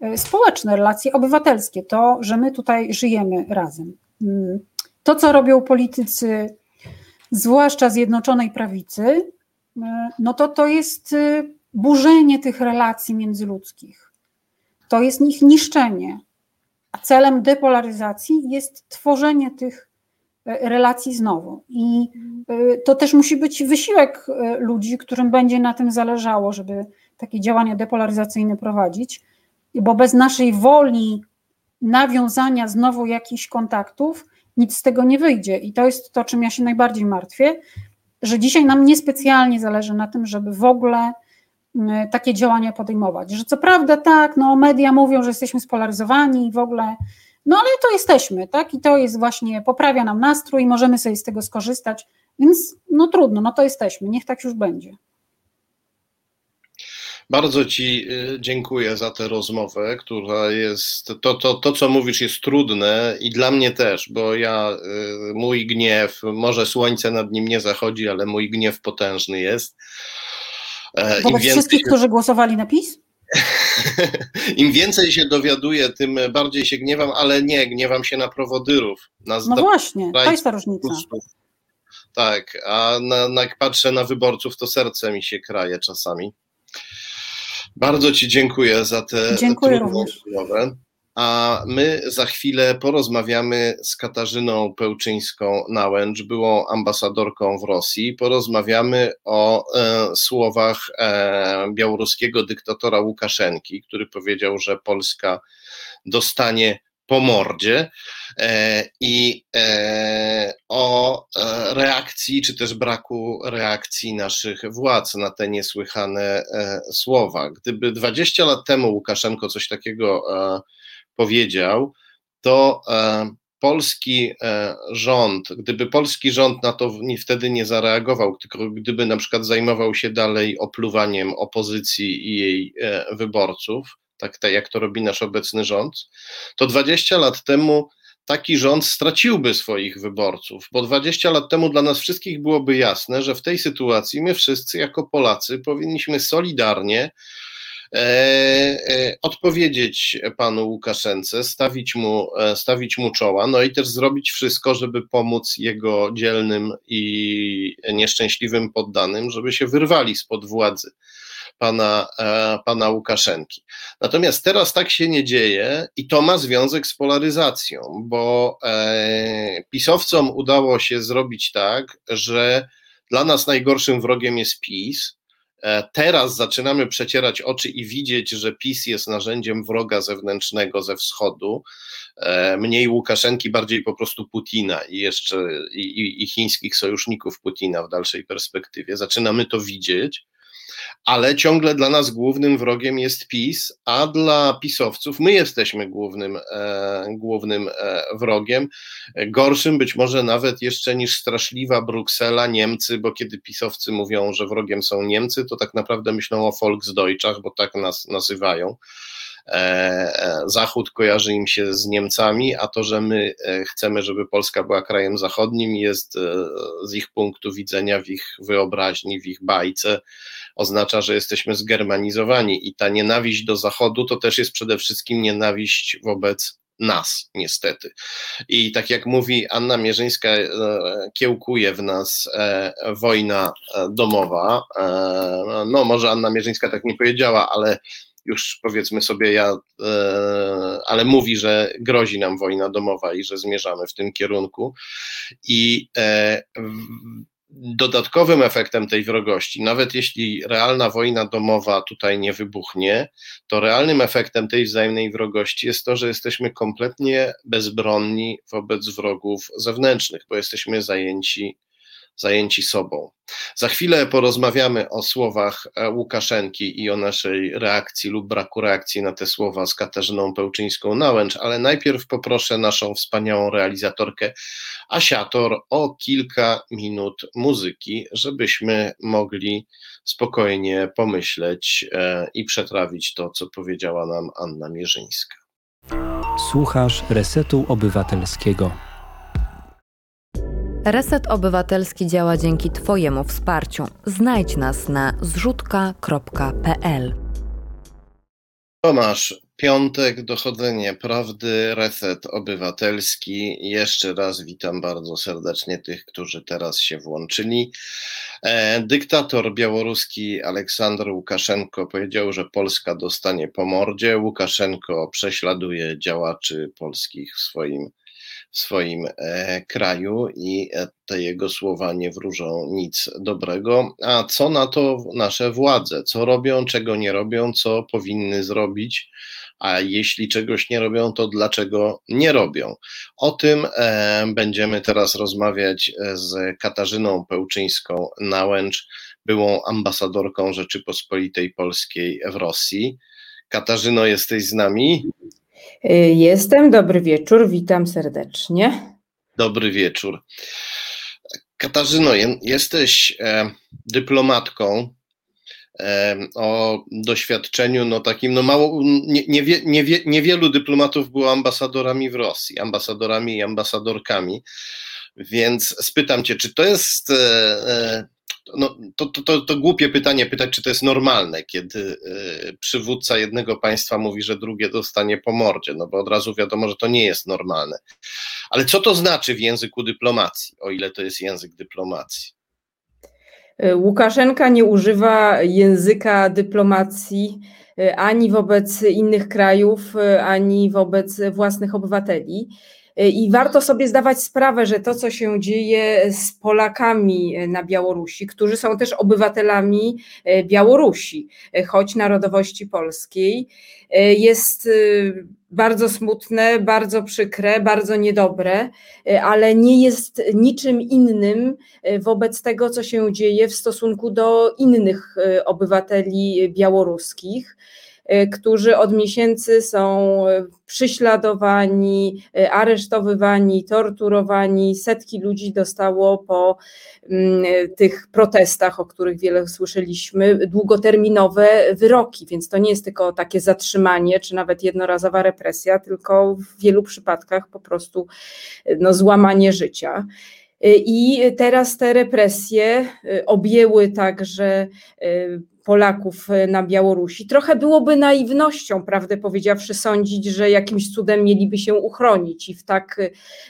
e, społeczne, relacje obywatelskie, to, że my tutaj żyjemy razem. Mm. To, co robią politycy, zwłaszcza Zjednoczonej Prawicy, no to to jest burzenie tych relacji międzyludzkich. To jest ich niszczenie. Celem depolaryzacji jest tworzenie tych e, relacji znowu. I e, to też musi być wysiłek e, ludzi, którym będzie na tym zależało, żeby takie działania depolaryzacyjne prowadzić, bo bez naszej woli nawiązania znowu jakichś kontaktów nic z tego nie wyjdzie. I to jest to, czym ja się najbardziej martwię, że dzisiaj nam niespecjalnie zależy na tym, żeby w ogóle takie działania podejmować. Że co prawda tak, no media mówią, że jesteśmy spolaryzowani i w ogóle, no ale to jesteśmy, tak? I to jest właśnie, poprawia nam nastrój, możemy sobie z tego skorzystać, więc no trudno, no to jesteśmy, niech tak już będzie. Bardzo Ci y, dziękuję za tę rozmowę, która jest. To, to, to, co mówisz, jest trudne i dla mnie też, bo ja, y, mój gniew, może słońce nad nim nie zachodzi, ale mój gniew potężny jest. E, Wobec wszystkich, się... którzy głosowali na PiS? Im więcej się dowiaduję, tym bardziej się gniewam, ale nie, gniewam się na prowodyrów. Na no właśnie, to jest ta różnica. Tak, a na, na, jak patrzę na wyborców, to serce mi się kraje czasami. Bardzo Ci dziękuję za te Dziękuję również. Rozmowę a my za chwilę porozmawiamy z Katarzyną Pełczyńską-Nałęcz, byłą ambasadorką w Rosji. Porozmawiamy o e, słowach e, białoruskiego dyktatora Łukaszenki, który powiedział, że Polska dostanie po mordzie e, i e, o e, reakcji, czy też braku reakcji naszych władz na te niesłychane e, słowa. Gdyby 20 lat temu Łukaszenko coś takiego powiedział, to e, polski e, rząd, gdyby polski rząd na to wtedy nie zareagował, tylko gdyby na przykład zajmował się dalej opluwaniem opozycji i jej e, wyborców, tak, tak jak to robi nasz obecny rząd, to 20 lat temu taki rząd straciłby swoich wyborców, bo 20 lat temu dla nas wszystkich byłoby jasne, że w tej sytuacji my wszyscy jako Polacy powinniśmy solidarnie odpowiedzieć panu Łukaszence, stawić mu, e, stawić mu czoła, no i też zrobić wszystko, żeby pomóc jego dzielnym i nieszczęśliwym poddanym, żeby się wyrwali spod władzy pana, pana Łukaszenki. Natomiast teraz tak się nie dzieje i to ma związek z polaryzacją, bo pisowcom udało się zrobić tak, że dla nas najgorszym wrogiem jest PiS, E, teraz zaczynamy przecierać oczy i widzieć, że PiS jest narzędziem wroga zewnętrznego ze wschodu, e, mniej Łukaszenki, bardziej po prostu Putina i jeszcze i, i, i chińskich sojuszników Putina w dalszej perspektywie. Zaczynamy to widzieć ale ciągle dla nas głównym wrogiem jest PiS, a dla pisowców my jesteśmy głównym, e, głównym e, wrogiem. Gorszym być może nawet jeszcze niż straszliwa Bruksela, Niemcy, bo kiedy pisowcy mówią, że wrogiem są Niemcy, to tak naprawdę myślą o Volksdeutschach, bo tak nas nazywają. E, e, Zachód kojarzy im się z Niemcami, a to, że my e, chcemy, żeby Polska była krajem zachodnim, jest z ich punktu widzenia, w ich wyobraźni, w ich bajce, oznacza, że jesteśmy zgermanizowani i ta nienawiść do Zachodu to też jest przede wszystkim nienawiść wobec nas, niestety. I tak jak mówi Anna Mierzyńska, kiełkuje w nas wojna domowa. No, może Anna Mierzyńska tak nie powiedziała, ale już powiedzmy sobie ja, e, ale mówi, że grozi nam wojna domowa i że zmierzamy w tym kierunku. I e, dodatkowym efektem tej wrogości, nawet jeśli realna wojna domowa tutaj nie wybuchnie, to realnym efektem tej wzajemnej wrogości jest to, że jesteśmy kompletnie bezbronni wobec wrogów zewnętrznych, bo jesteśmy zajęci zajęci sobą. Za chwilę porozmawiamy o słowach e, Łukaszenki i o naszej reakcji lub braku reakcji na te słowa z Katarzyną Pełczyńską-Nałęcz, ale najpierw poproszę naszą wspaniałą realizatorkę Asiator o kilka minut muzyki, żebyśmy mogli spokojnie pomyśleć e, i przetrawić to, co powiedziała nam Anna Mierzyńska. Słuchasz Resetu Obywatelskiego. Reset Obywatelski działa dzięki Twojemu wsparciu. Znajdź nas na zrzutka.pl. Tomasz, piątek, dochodzenie prawdy, reset obywatelski. Jeszcze raz witam bardzo serdecznie tych, którzy teraz się włączyli. E, dyktator białoruski Aleksander Łukaszenko powiedział, że Polska dostanie po mordzie. Łukaszenko prześladuje działaczy polskich w swoim w swoim e, kraju i e, te jego słowa nie wróżą nic dobrego. A co na to nasze władze? Co robią, czego nie robią, co powinny zrobić? A jeśli czegoś nie robią, to dlaczego nie robią? O tym e, będziemy teraz rozmawiać z Katarzyną Pełczyńską-Nałęcz, byłą ambasadorką Rzeczypospolitej Polskiej w Rosji. Katarzyno, jesteś z nami? Y, jestem, dobry wieczór, witam serdecznie. Dobry wieczór. Katarzyno, jesteś e, dyplomatką e, o doświadczeniu, no takim, no mało, nie, nie, nie, niewielu dyplomatów było ambasadorami w Rosji, ambasadorami i ambasadorkami, więc spytam cię, czy to jest e, no, to, to, to, to, głupie pytanie pytać, czy to jest normalne, kiedy y, przywódca jednego państwa mówi, że drugie dostanie po mordzie, no bo od razu wiadomo, że to nie jest normalne. Ale co to znaczy w języku dyplomacji, o ile to jest język dyplomacji? Y, Łukaszenka nie używa języka dyplomacji y, ani wobec innych krajów, ani wobec własnych obywateli. I warto sobie zdawać sprawę, że to, co się dzieje z Polakami na Białorusi, którzy są też obywatelami e, Białorusi, choć narodowości polskiej, jest bardzo smutne, bardzo przykre, bardzo niedobre, ale nie jest niczym innym wobec tego, co się dzieje w stosunku do innych obywateli białoruskich. E, którzy od miesięcy są e, prześladowani, e, aresztowywani, torturowani. Setki ludzi dostało po mm, tych protestach, o których wiele słyszeliśmy, długoterminowe wyroki, więc to nie jest tylko takie zatrzymanie, czy nawet jednorazowa represja, tylko w wielu przypadkach po prostu no, złamanie życia. I teraz te represje objęły także Polaków e, na Białorusi. Trochę byłoby naiwnością, prawdę powiedziawszy, sądzić, że jakimś cudem mieliby się uchronić i w tak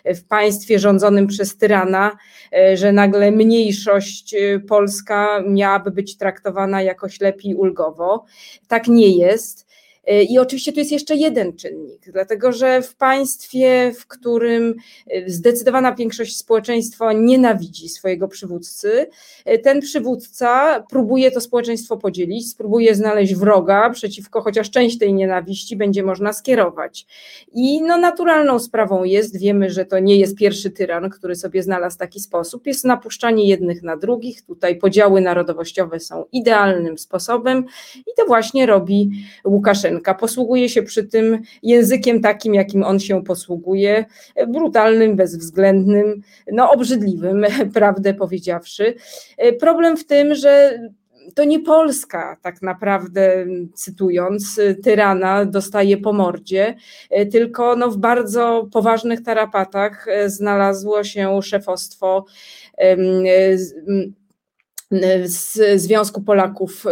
e, w państwie rządzonym przez tyrana, e, że nagle mniejszość polska miałaby być traktowana jakoś lepiej ulgowo. Tak nie jest. I oczywiście tu jest jeszcze jeden czynnik, dlatego że w państwie, w którym e, zdecydowana większość społeczeństwa nienawidzi swojego przywódcy, e, ten przywódca próbuje to społeczeństwo podzielić, spróbuje znaleźć wroga, przeciwko chociaż część tej nienawiści będzie można skierować. I no naturalną sprawą jest, wiemy, że to nie jest pierwszy tyran, który sobie znalazł taki sposób, jest napuszczanie jednych na drugich. Tutaj podziały narodowościowe są idealnym sposobem i to właśnie robi Łukaszenko Posługuje się przy tym językiem takim, jakim on się posługuje, brutalnym, bezwzględnym, no obrzydliwym, prawdę powiedziawszy. Problem w tym, że to nie Polska, tak naprawdę, cytując, tyrana dostaje po mordzie, tylko no, w bardzo poważnych tarapatach znalazło się szefostwo Związku Polaków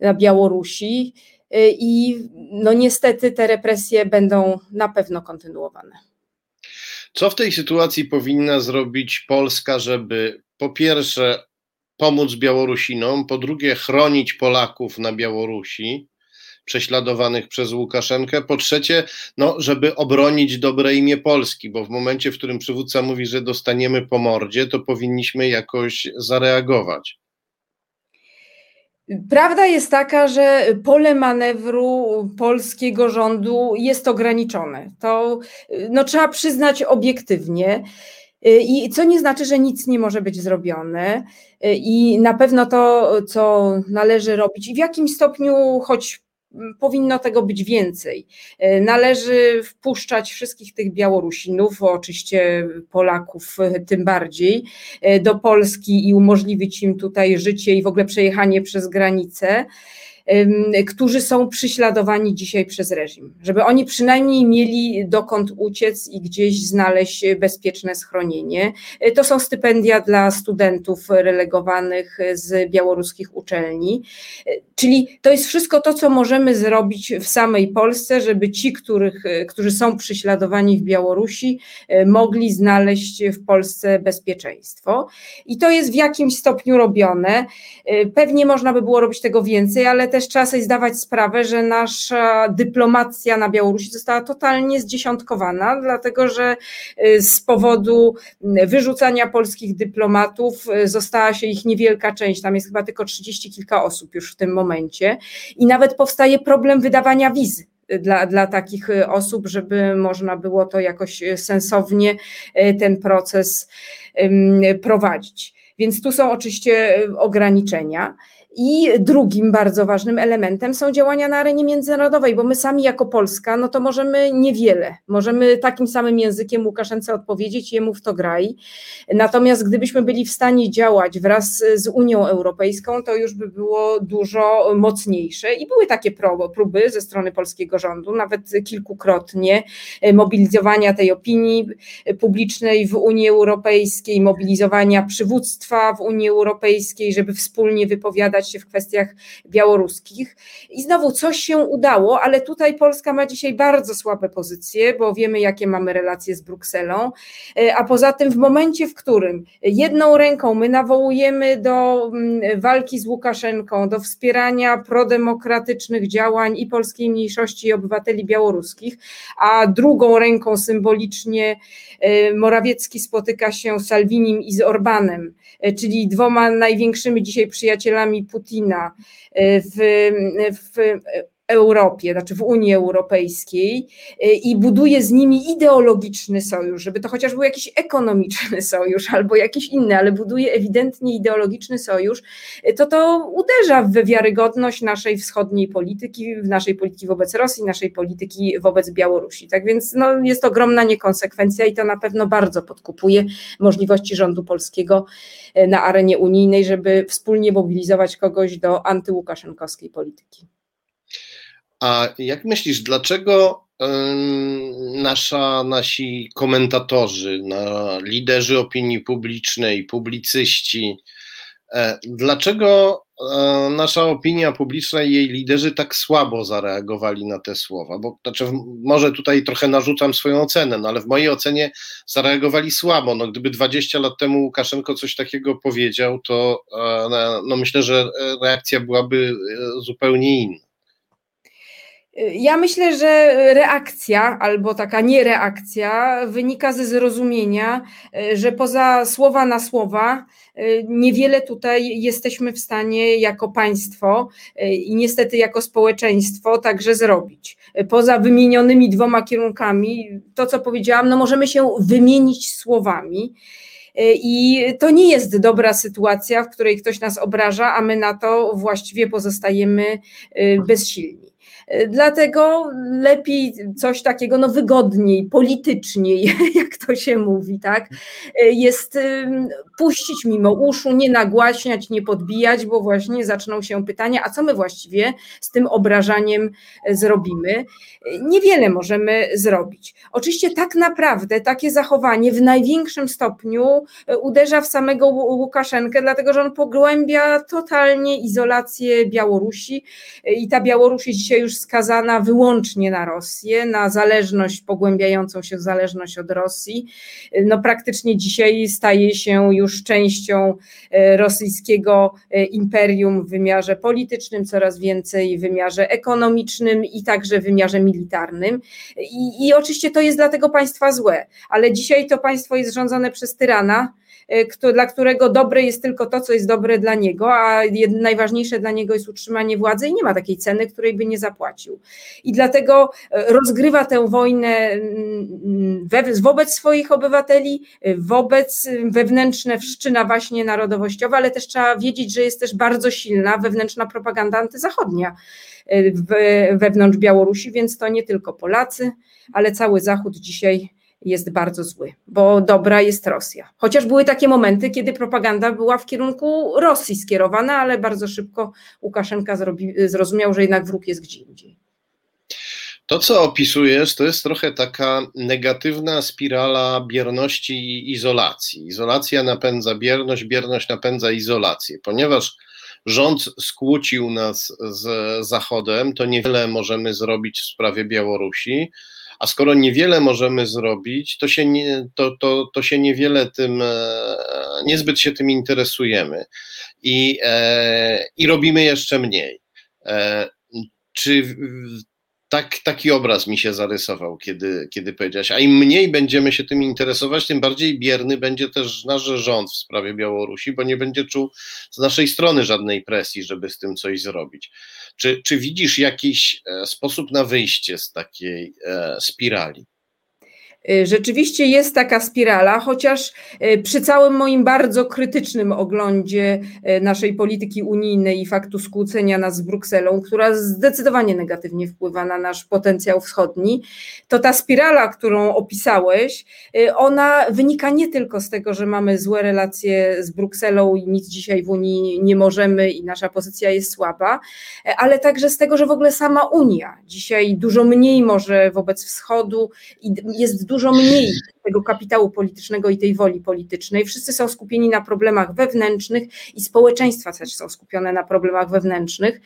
na Białorusi. Y, i no niestety te represje będą na pewno kontynuowane. Co w tej sytuacji powinna zrobić Polska, żeby po pierwsze pomóc Białorusinom, po drugie chronić Polaków na Białorusi prześladowanych przez Łukaszenkę, po trzecie, no, żeby obronić dobre imię Polski, bo w momencie, w którym przywódca mówi, że dostaniemy po mordzie, to powinniśmy jakoś zareagować. Prawda jest taka, że pole manewru polskiego rządu jest ograniczone. To no, trzeba przyznać obiektywnie. I co nie znaczy, że nic nie może być zrobione. I na pewno to, co należy robić, i w jakim stopniu, choć powinno tego być więcej. Należy wpuszczać wszystkich tych Białorusinów, oczywiście Polaków tym bardziej, do Polski i umożliwić im tutaj życie i w ogóle przejechanie przez granicę którzy są prześladowani dzisiaj przez reżim, żeby oni przynajmniej mieli dokąd uciec i gdzieś znaleźć bezpieczne schronienie. E, to są stypendia dla studentów relegowanych z białoruskich uczelni. E, czyli to jest wszystko to, co możemy zrobić w samej Polsce, żeby ci, których, e, którzy są prześladowani w Białorusi, mogli znaleźć w Polsce bezpieczeństwo. I to jest w jakimś stopniu robione. Pewnie można by było robić tego więcej, ale też trzeba sobie zdawać sprawę, że nasza dyplomacja na Białorusi została totalnie zdziesiątkowana, dlatego że y, z powodu wyrzucania polskich dyplomatów y, została się ich niewielka część, tam jest chyba tylko trzydzieści kilka osób już w tym momencie i nawet powstaje problem wydawania wizy dla, dla takich y, osób, żeby można było to jakoś sensownie ten proces prowadzić. Więc tu są oczywiście ograniczenia. I drugim bardzo ważnym elementem są działania na arenie międzynarodowej, bo my sami jako Polska, no to możemy niewiele. Możemy takim samym językiem Łukaszence odpowiedzieć, jemu w to graj. Natomiast gdybyśmy byli w stanie działać wraz z Unią Europejską, to już by było dużo mocniejsze. I były takie próby ze strony polskiego rządu, nawet kilkukrotnie, mobilizowania tej opinii publicznej w Unii Europejskiej, mobilizowania przywództwa w Unii Europejskiej, żeby wspólnie wypowiadać się w kwestiach białoruskich. I znowu coś się udało, ale tutaj Polska ma dzisiaj bardzo słabe pozycje, bo wiemy, jakie mamy relacje z Brukselą. E, a poza tym, w momencie, w którym jedną ręką my nawołujemy do mm, walki z Łukaszenką, do wspierania prodemokratycznych działań i polskiej mniejszości i obywateli białoruskich, a drugą ręką symbolicznie Morawiecki spotyka się z Salvinim i z Orbanem, e, czyli dwoma największymi dzisiaj przyjacielami Putina. E, w, w Europie, znaczy w Unii Europejskiej e, i buduje z nimi ideologiczny sojusz, żeby to chociaż był jakiś ekonomiczny sojusz albo jakiś inny, ale buduje ewidentnie ideologiczny sojusz, e, to to uderza w wiarygodność naszej wschodniej polityki, w naszej polityki wobec Rosji, naszej polityki wobec Białorusi. Tak więc no, jest ogromna niekonsekwencja i to na pewno bardzo podkupuje możliwości rządu polskiego e, na arenie unijnej, żeby wspólnie mobilizować kogoś do antyłukaszenkowskiej polityki. A jak myślisz, dlaczego nasza, nasi komentatorzy, na liderzy opinii publicznej, publicyści, e, dlaczego e, nasza opinia publiczna i jej liderzy tak słabo zareagowali na te słowa? Bo znaczy, może tutaj trochę narzucam swoją ocenę, no ale w mojej ocenie zareagowali słabo. No, gdyby 20 lat temu Łukaszenko coś takiego powiedział, to e, no, myślę, że reakcja byłaby zupełnie inna. Ja myślę, że reakcja albo taka niereakcja wynika ze zrozumienia, że poza słowa na słowa niewiele tutaj jesteśmy w stanie jako państwo i niestety jako społeczeństwo także zrobić. Poza wymienionymi dwoma kierunkami, to co powiedziałam, no możemy się wymienić słowami. I to nie jest dobra sytuacja, w której ktoś nas obraża, a my na to właściwie pozostajemy bezsilni. Dlatego lepiej coś takiego, no wygodniej, polityczniej, jak to się mówi, tak, jest puścić mimo uszu, nie nagłaśniać, nie podbijać, bo właśnie zaczną się pytania, a co my właściwie z tym obrażaniem zrobimy? Niewiele możemy zrobić. Oczywiście tak naprawdę takie zachowanie w największym stopniu uderza w samego Łukaszenkę, dlatego że on pogłębia totalnie izolację Białorusi i ta Białoruś jest dzisiaj już skazana wyłącznie na Rosję, na zależność, pogłębiającą się zależność od Rosji. No praktycznie dzisiaj staje się już częścią e, rosyjskiego e, imperium w wymiarze politycznym, coraz więcej w wymiarze ekonomicznym i także w wymiarze militarnym. I, i oczywiście to jest dla tego państwa złe, ale dzisiaj to państwo jest rządzone przez tyrana, dla którego dobre jest tylko to, co jest dobre dla niego, a najważniejsze dla niego jest utrzymanie władzy i nie ma takiej ceny, której by nie zapłacił. I dlatego rozgrywa tę wojnę mm, wobec swoich obywateli, wobec wewnętrzne wszczyna właśnie narodowościowe, ale też trzeba wiedzieć, że jest też bardzo silna wewnętrzna propaganda antyzachodnia wewnątrz Białorusi, więc to nie tylko Polacy, ale cały Zachód dzisiaj jest bardzo zły, bo dobra jest Rosja. Chociaż były takie momenty, kiedy propaganda była w kierunku Rosji skierowana, ale bardzo szybko Łukaszenka zrobi, zrozumiał, że jednak wróg jest gdzie indziej. To, co opisujesz, to jest trochę taka negatywna spirala bierności i izolacji. Izolacja napędza bierność, bierność napędza izolację, ponieważ rząd skłócił nas z Zachodem, to niewiele możemy zrobić w sprawie Białorusi. A skoro niewiele możemy zrobić, to się, nie, to, to, to się niewiele tym, e, niezbyt się tym interesujemy i, e, i robimy jeszcze mniej. E, czy tak, taki obraz mi się zarysował, kiedy, kiedy powiedziałeś, a im mniej będziemy się tym interesować, tym bardziej bierny będzie też nasz rząd w sprawie Białorusi, bo nie będzie czuł z naszej strony żadnej presji, żeby z tym coś zrobić. Czy, czy widzisz jakiś e, sposób na wyjście z takiej e, spirali? Y, rzeczywiście jest taka spirala, chociaż y, przy całym moim bardzo krytycznym oglądzie y, naszej polityki unijnej i faktu skłócenia nas z Brukselą, która zdecydowanie negatywnie wpływa na nasz potencjał wschodni, to ta spirala, którą opisałeś, ona wynika nie tylko z tego, że mamy złe relacje z Brukselą i nic dzisiaj w Unii nie możemy i nasza pozycja jest słaba, ale także z tego, że w ogóle sama Unia dzisiaj dużo mniej może wobec wschodu i jest dużo mniej tego kapitału politycznego i tej woli politycznej. Wszyscy są skupieni na problemach wewnętrznych i społeczeństwa też są skupione na problemach wewnętrznych.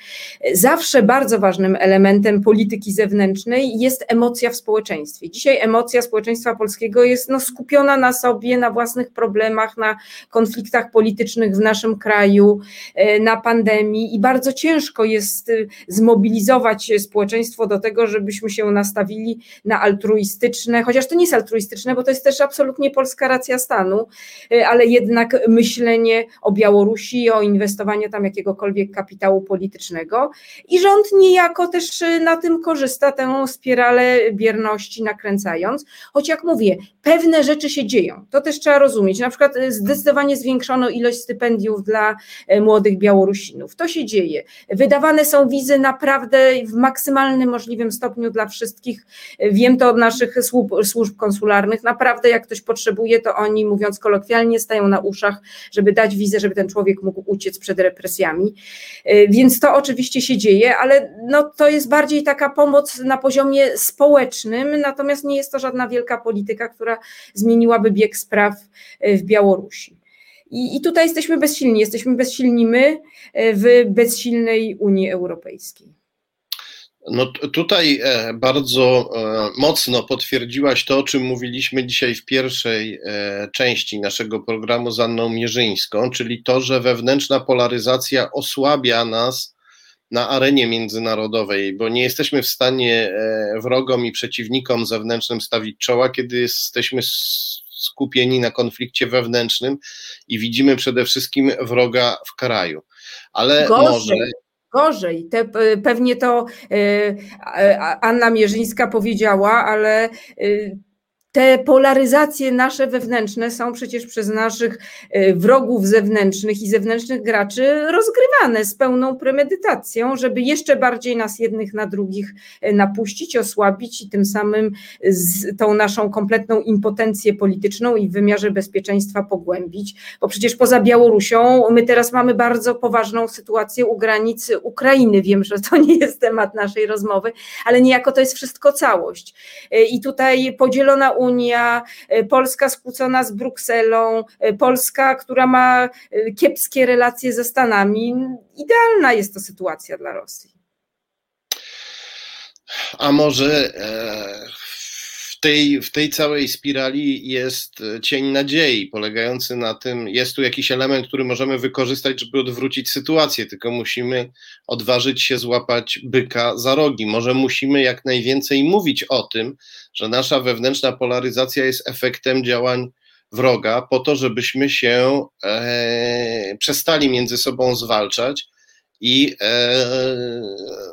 Zawsze bardzo ważnym elementem polityki zewnętrznej jest emocja w społeczeństwie. Dzisiaj emocja społeczeństwa polskiego jest no, skupiona na sobie, na własnych problemach, na konfliktach politycznych w naszym kraju, e, na pandemii i bardzo ciężko jest e, zmobilizować społeczeństwo do tego, żebyśmy się nastawili na altruistyczne, chociaż to nie jest altruistyczne, bo to jest też absolutnie polska racja stanu, y, ale jednak myślenie o Białorusi, o inwestowaniu tam jakiegokolwiek kapitału politycznego i rząd niejako też y, na tym korzysta, tę spiralę bierności nakręcając, choć jak mówię, pewne rzeczy się dzieją, to też trzeba rozumieć, na przykład y, zdecydowanie zwiększono ilość stypendiów dla młodych Białorusinów, to się dzieje, wydawane są wizy naprawdę w maksymalnym możliwym stopniu dla wszystkich, wiem to od naszych służb, konsularnych, naprawdę jak ktoś potrzebuje, to oni, mówiąc kolokwialnie, stają na uszach, żeby dać wizę, żeby ten człowiek mógł uciec przed represjami. Y, więc to oczywiście się dzieje, ale no, to jest bardziej taka pomoc na poziomie społecznym, natomiast nie jest to żadna wielka polityka, która zmieniłaby bieg spraw y, w Białorusi. I, I, tutaj jesteśmy bezsilni, jesteśmy bezsilni my y, w bezsilnej Unii Europejskiej. No tutaj e, bardzo e, mocno potwierdziłaś to, o czym mówiliśmy dzisiaj w pierwszej e, części naszego programu z Anną Mierzyńską, czyli to, że wewnętrzna polaryzacja osłabia nas na arenie międzynarodowej, bo nie jesteśmy w stanie wrogom i przeciwnikom zewnętrznym stawić czoła, kiedy jesteśmy skupieni na konflikcie wewnętrznym i widzimy przede wszystkim wroga w kraju. Ale Gorzej. może gorzej. Te, pewnie to e, Anna Mierzyńska powiedziała, ale e, te polaryzacje nasze wewnętrzne są przecież przez naszych e, wrogów zewnętrznych i zewnętrznych graczy rozgrywane z pełną premedytacją, żeby jeszcze bardziej nas jednych na drugich e, napuścić, osłabić i tym samym tą naszą kompletną impotencję polityczną i w wymiarze bezpieczeństwa pogłębić. Bo przecież poza Białorusią my teraz mamy bardzo poważną sytuację u granic Ukrainy. Wiem, że to nie jest temat naszej rozmowy, ale niejako to jest wszystko całość. E, I tutaj podzielona Unia, e, Polska skłócona z Brukselą, e, Polska, która ma e, kiepskie relacje ze Stanami. Idealna jest to sytuacja dla Rosji. A może tej, w tej całej spirali jest cień nadziei, polegający na tym, jest tu jakiś element, który możemy wykorzystać, żeby odwrócić sytuację, tylko musimy odważyć się złapać byka za rogi. Może musimy jak najwięcej mówić o tym, że nasza wewnętrzna polaryzacja jest efektem działań wroga po to, żebyśmy się e, przestali między sobą zwalczać i e,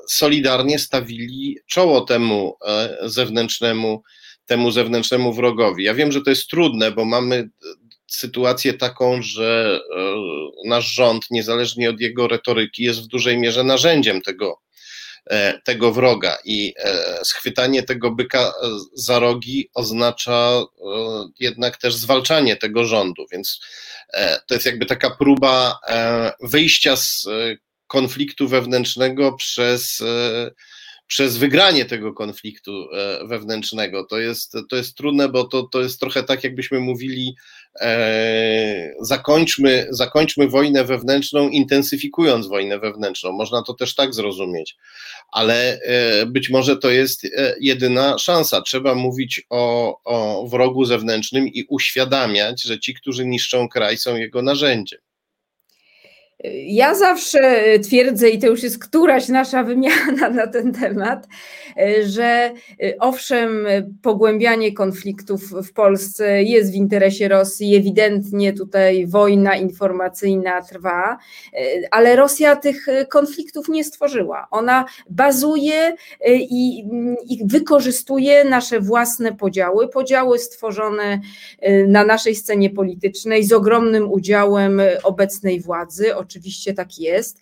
solidarnie stawili czoło temu e, zewnętrznemu, temu zewnętrznemu wrogowi. Ja wiem, że to jest trudne, bo mamy sytuację taką, że e, nasz rząd, niezależnie od jego retoryki, jest w dużej mierze narzędziem tego, e, tego wroga i e, schwytanie tego byka za rogi oznacza jednak też zwalczanie tego rządu, więc to jest jakby taka próba wyjścia z konfliktu wewnętrznego przez przez wygranie tego konfliktu wewnętrznego. To jest, to jest trudne, bo to, to jest trochę tak, jakbyśmy mówili e, zakończmy, zakończmy wojnę wewnętrzną, intensyfikując wojnę wewnętrzną. Można to też tak zrozumieć, ale e, być może to jest e, jedyna szansa. Trzeba mówić o, o wrogu zewnętrznym i uświadamiać, że ci, którzy niszczą kraj, są jego narzędziem. Ja zawsze twierdzę, i to już jest któraś nasza wymiana na ten temat, że owszem, pogłębianie konfliktów w Polsce jest w interesie Rosji, ewidentnie tutaj wojna informacyjna trwa, ale Rosja tych konfliktów nie stworzyła. Ona bazuje i, i wykorzystuje nasze własne podziały, podziały stworzone na naszej scenie politycznej z ogromnym udziałem obecnej władzy oczywiście tak jest.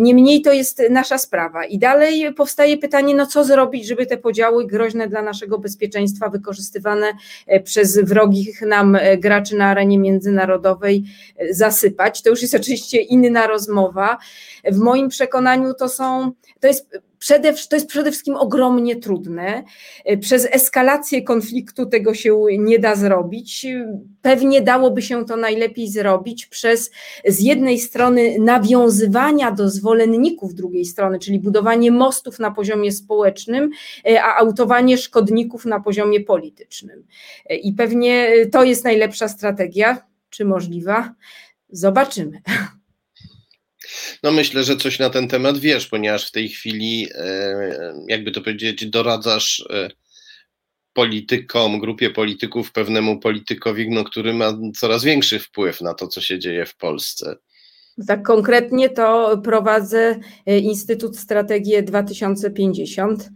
Niemniej to jest nasza sprawa. I dalej powstaje pytanie, no co zrobić, żeby te podziały groźne dla naszego bezpieczeństwa, wykorzystywane e, przez wrogich nam e, graczy na arenie międzynarodowej e, zasypać. To już jest oczywiście inna rozmowa. W moim przekonaniu to są, to jest przede, to jest przede wszystkim ogromnie trudne. Przez eskalację konfliktu tego się nie da zrobić. Pewnie dałoby się to najlepiej zrobić przez z jednej strony nawiązywania do zwolenników drugiej strony, czyli budowanie mostów na poziomie społecznym, a autowanie szkodników na poziomie politycznym. I pewnie to jest najlepsza strategia, czy możliwa. Zobaczymy. No myślę, że coś na ten temat wiesz, ponieważ w tej chwili, e, jakby to powiedzieć, doradzasz e, politykom, grupie polityków, pewnemu politykowi, no, który ma coraz większy wpływ na to, co się dzieje w Polsce. Tak konkretnie to prowadzę e, Instytut Strategii 2050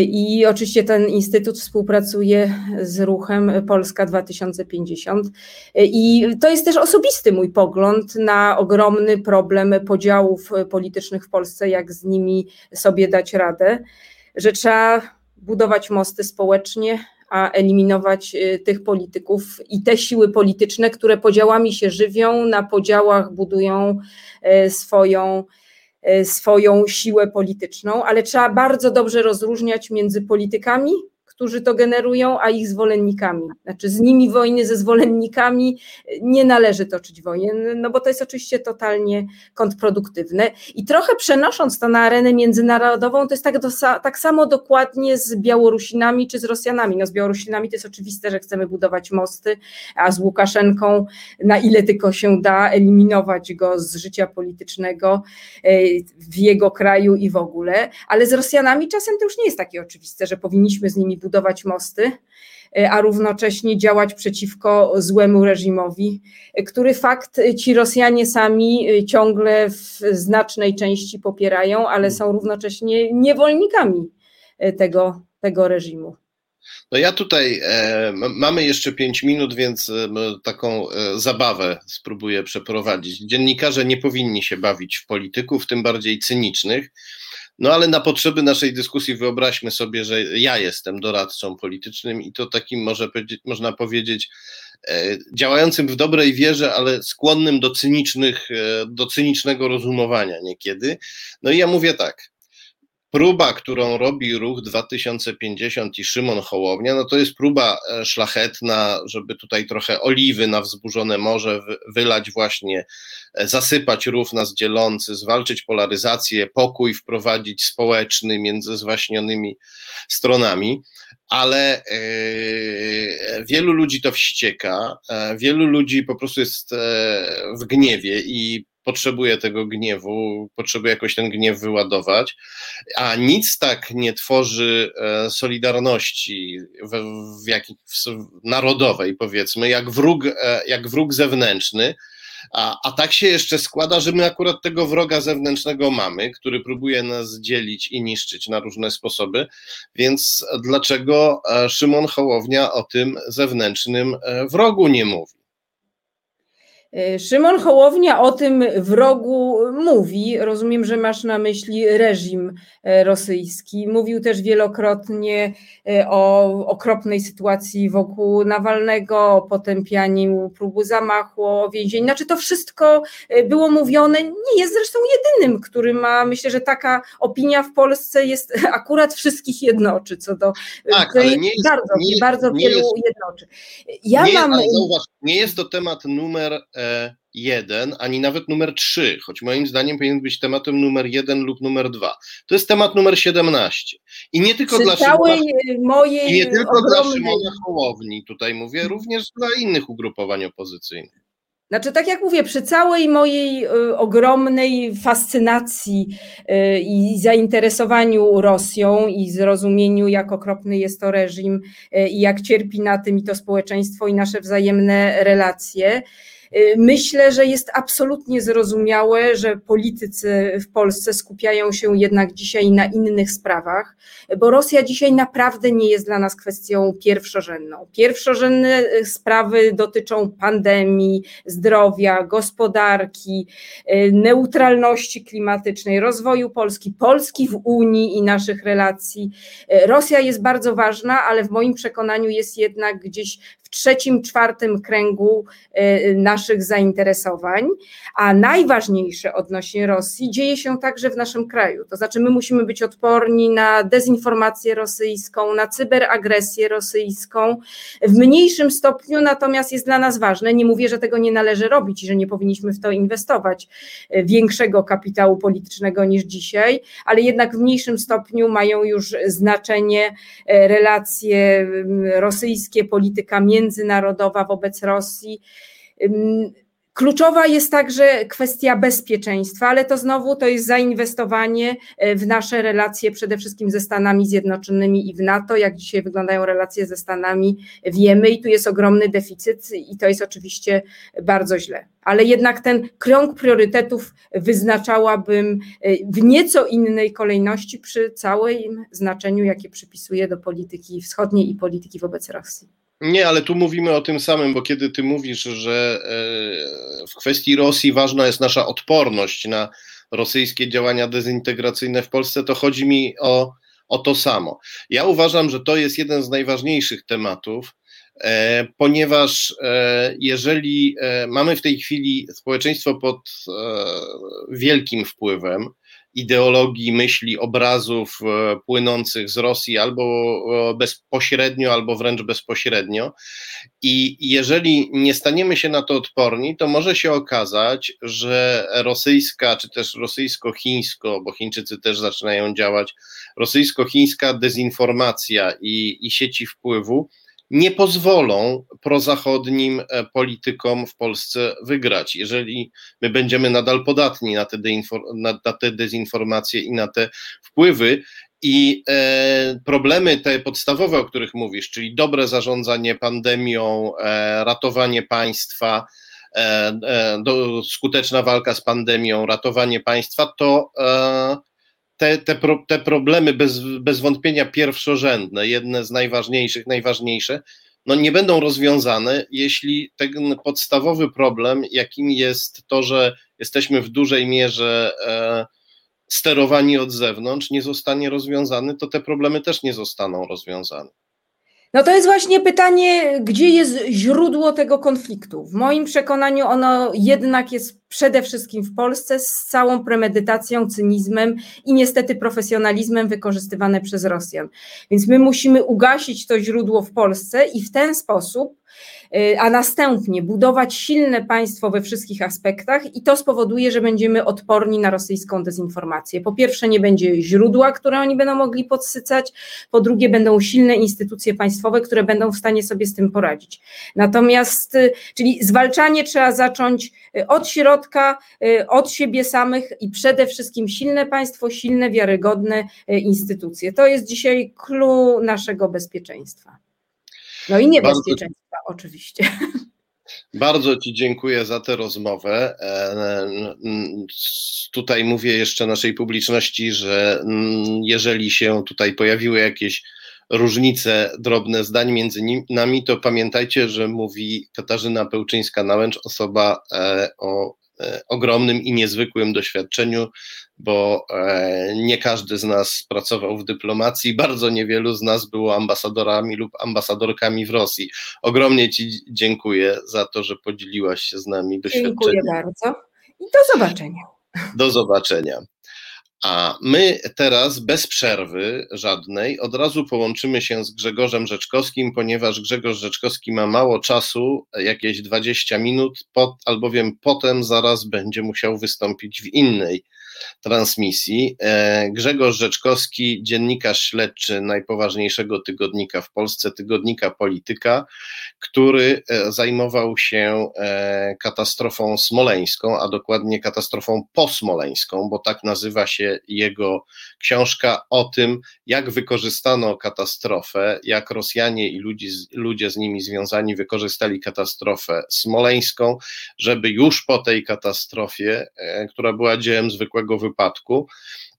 i oczywiście ten instytut współpracuje z ruchem Polska 2050. I to jest też osobisty mój pogląd na ogromny problem podziałów politycznych w Polsce, jak z nimi sobie dać radę, że trzeba budować mosty społecznie, a eliminować y, tych polityków i te siły polityczne, które podziałami się żywią, na podziałach budują y, swoją swoją siłę polityczną, ale trzeba bardzo dobrze rozróżniać między politykami którzy to generują, a ich zwolennikami. Znaczy z nimi wojny, ze zwolennikami nie należy toczyć wojen, no bo to jest oczywiście totalnie kontrproduktywne. I trochę przenosząc to na arenę międzynarodową, to jest tak, do, tak samo dokładnie z Białorusinami czy z Rosjanami. No z Białorusinami to jest oczywiste, że chcemy budować mosty, a z Łukaszenką na ile tylko się da eliminować go z życia politycznego e, w jego kraju i w ogóle, ale z Rosjanami czasem to już nie jest takie oczywiste, że powinniśmy z nimi budować mosty, e, a równocześnie działać przeciwko złemu reżimowi, e, który fakt ci Rosjanie sami e, ciągle w znacznej części popierają, ale są równocześnie niewolnikami tego, tego reżimu. No ja tutaj e, mamy jeszcze pięć minut, więc e, taką e, zabawę spróbuję przeprowadzić. Dziennikarze nie powinni się bawić w polityków, tym bardziej cynicznych. No ale na potrzeby naszej dyskusji wyobraźmy sobie, że ja jestem doradcą politycznym i to takim może można powiedzieć e, działającym w dobrej wierze, ale skłonnym do cynicznych, e, do cynicznego rozumowania niekiedy. No i ja mówię tak, próba, którą robi Ruch 2050 i Szymon Hołownia, no to jest próba e, szlachetna, żeby tutaj trochę oliwy na wzburzone morze wylać właśnie, e, zasypać rów nas dzielący, zwalczyć polaryzację, pokój wprowadzić społeczny między zwaśnionymi stronami, ale e, wielu ludzi to wścieka, wielu ludzi po prostu jest w gniewie i potrzebuje tego gniewu, potrzebuje jakoś ten gniew wyładować, a nic tak nie tworzy e, solidarności w, w w, narodowej, powiedzmy, jak wróg, e, jak wróg zewnętrzny. A, a tak się jeszcze składa, że my akurat tego wroga zewnętrznego mamy, który próbuje nas dzielić i niszczyć na różne sposoby. Więc dlaczego e, Szymon Hołownia o tym zewnętrznym wrogu nie mówi? E, Szymon Hołownia o tym wrogu mówi. Rozumiem, że masz na myśli reżim e, rosyjski. Mówił też wielokrotnie e, o okropnej sytuacji wokół Nawalnego, o potępianiu próbu zamachu, o więzieniu. Znaczy to wszystko było mówione. Nie jest zresztą jedynym, który ma, myślę, że taka opinia w Polsce jest akurat wszystkich jednoczy, co do tak, ale nie jest, bardzo, nie, bardzo nie wielu jest, jednoczy. Ja nie, mam... Zauważ, nie jest to temat numer jeden, ani nawet numer trzy, choć moim zdaniem powinien być tematem numer jeden lub numer dwa. To jest temat numer 17. I nie tylko Przy dla całej Szymona, mojej nie tylko ogromnej... dla Szymona Hołowni, tutaj mówię, również dla innych ugrupowań opozycyjnych. Znaczy, tak jak mówię, przy całej mojej y, ogromnej fascynacji y, i zainteresowaniu Rosją i zrozumieniu, jak okropny jest to reżim y, i jak cierpi na tym i to społeczeństwo i nasze wzajemne relacje, myślę, że jest absolutnie zrozumiałe, że politycy w Polsce skupiają się jednak dzisiaj na innych sprawach, bo Rosja dzisiaj naprawdę nie jest dla nas kwestią pierwszorzędną. Pierwszorzędne y, sprawy dotyczą pandemii, zdrowia, gospodarki, y, neutralności klimatycznej, rozwoju Polski, Polski w Unii i naszych relacji. Rosja jest bardzo ważna, ale w moim przekonaniu jest jednak gdzieś trzecim, czwartym kręgu y, naszych zainteresowań, a najważniejsze odnośnie Rosji dzieje się także w naszym kraju. To znaczy, my musimy być odporni na dezinformację rosyjską, na cyberagresję rosyjską. W mniejszym stopniu natomiast jest dla nas ważne. Nie mówię, że tego nie należy robić i że nie powinniśmy w to inwestować y, większego kapitału politycznego niż dzisiaj, ale jednak w mniejszym stopniu mają już znaczenie y, relacje rosyjskie, polityka międzynarodowa, międzynarodowa wobec Rosji. Kluczowa jest także kwestia bezpieczeństwa, ale to znowu to jest zainwestowanie e, w nasze relacje przede wszystkim ze Stanami Zjednoczonymi i w NATO. Jak dzisiaj wyglądają relacje ze Stanami, wiemy i tu jest ogromny deficyt i to jest oczywiście bardzo źle. Ale jednak ten krąg priorytetów wyznaczałabym e, w nieco innej kolejności przy całym znaczeniu, jakie przypisuje do polityki wschodniej i polityki wobec Rosji. Nie, ale tu mówimy o tym samym, bo kiedy ty mówisz, że e, w kwestii Rosji ważna jest nasza odporność na rosyjskie działania dezintegracyjne w Polsce, to chodzi mi o, o to samo. Ja uważam, że to jest jeden z najważniejszych tematów, e, ponieważ e, jeżeli mamy w tej chwili społeczeństwo pod wielkim wpływem, ideologii, myśli, obrazów e, płynących z Rosji albo e, bezpośrednio, albo wręcz bezpośrednio. I jeżeli nie staniemy się na to odporni, to może się okazać, że rosyjska, czy też rosyjsko-chińsko, bo Chińczycy też zaczynają działać, rosyjsko-chińska dezinformacja i, i sieci wpływu nie pozwolą prozachodnim e, politykom w Polsce wygrać. Jeżeli my będziemy nadal podatni na te, na, te dezinformacje i na te wpływy, i e, problemy te podstawowe, o których mówisz, czyli dobre zarządzanie pandemią, e, ratowanie państwa, e, e do, skuteczna walka z pandemią, ratowanie państwa, to e, te, te, pro, te problemy bez, bez wątpienia pierwszorzędne, jedne z najważniejszych, najważniejsze, no nie będą rozwiązane, jeśli ten podstawowy problem, jakim jest to, że jesteśmy w dużej mierze e, sterowani od zewnątrz, nie zostanie rozwiązany, to te problemy też nie zostaną rozwiązane. No to jest właśnie pytanie, gdzie jest źródło tego konfliktu. W moim przekonaniu ono jednak jest przede wszystkim w Polsce z całą premedytacją, cynizmem i niestety profesjonalizmem wykorzystywane przez Rosjan. Więc my musimy ugasić to źródło w Polsce i w ten sposób a następnie budować silne państwo we wszystkich aspektach i to spowoduje, że będziemy odporni na rosyjską dezinformację. Po pierwsze, nie będzie źródła, które oni będą mogli podsycać, po drugie, będą silne instytucje państwowe, które będą w stanie sobie z tym poradzić. Natomiast, y, czyli zwalczanie trzeba zacząć y, od środka, od siebie samych i przede wszystkim silne państwo, silne, wiarygodne instytucje. To jest dzisiaj clue naszego bezpieczeństwa. No i niebezpieczeństwa. Oczywiście. Bardzo Ci dziękuję za tę rozmowę. E, tutaj mówię jeszcze naszej publiczności, że jeżeli się tutaj pojawiły jakieś różnice, drobne zdań między nami, to pamiętajcie, że mówi Katarzyna Pełczyńska-Nałęcz, osoba e, o e, ogromnym i niezwykłym doświadczeniu, bo e, nie każdy z nas pracował w dyplomacji, bardzo niewielu z nas było ambasadorami lub ambasadorkami w Rosji. Ogromnie Ci dziękuję za to, że podzieliłaś się z nami doświadczeniem. Dziękuję bardzo i do zobaczenia. Do zobaczenia. A my teraz bez przerwy żadnej od razu połączymy się z Grzegorzem Rzeczkowskim, ponieważ Grzegorz Rzeczkowski ma mało czasu, jakieś 20 minut, pod, albowiem potem zaraz będzie musiał wystąpić w innej transmisji. E, Grzegorz Rzeczkowski, dziennikarz śledczy najpoważniejszego tygodnika w Polsce, tygodnika Polityka, który e, zajmował się e, katastrofą smoleńską, a dokładnie katastrofą posmoleńską, bo tak nazywa się jego książka o tym, jak wykorzystano katastrofę, jak Rosjanie i ludzie, ludzie z nimi związani wykorzystali katastrofę smoleńską, żeby już po tej katastrofie, która była dziełem zwykłego wypadku,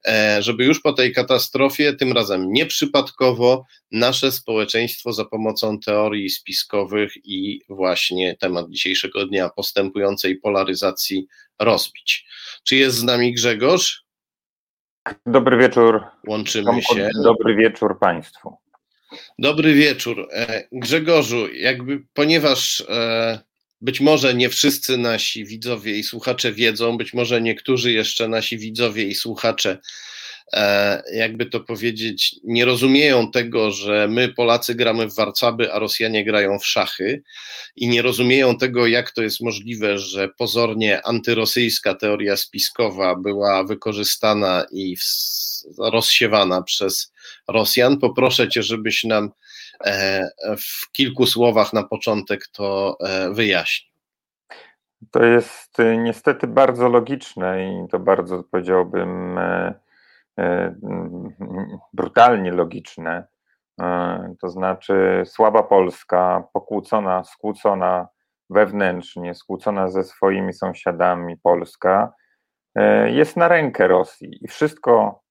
e, żeby już po tej katastrofie, tym razem nieprzypadkowo, nasze społeczeństwo za pomocą teorii spiskowych i właśnie temat dzisiejszego dnia postępującej polaryzacji rozbić. Czy jest z nami Grzegorz? Dobry wieczór. Łączymy się. Dobry wieczór Państwu. Dobry wieczór. E, Grzegorzu, jakby ponieważ e, być może nie wszyscy nasi widzowie i słuchacze wiedzą, być może niektórzy jeszcze nasi widzowie i słuchacze, e, jakby to powiedzieć, nie rozumieją tego, że my Polacy gramy w warcaby, a Rosjanie grają w szachy i nie rozumieją tego, jak to jest możliwe, że pozornie antyrosyjska teoria spiskowa była wykorzystana i rozsiewana przez Rosjan. Poproszę Cię, żebyś nam w kilku słowach na początek to e, wyjaśnił. To jest e, niestety bardzo logiczne i to bardzo powiedziałbym brutalnie logiczne. To znaczy słaba Polska, pokłócona, skłócona wewnętrznie, skłócona ze swoimi sąsiadami Polska, jest na rękę Rosji i wszystko,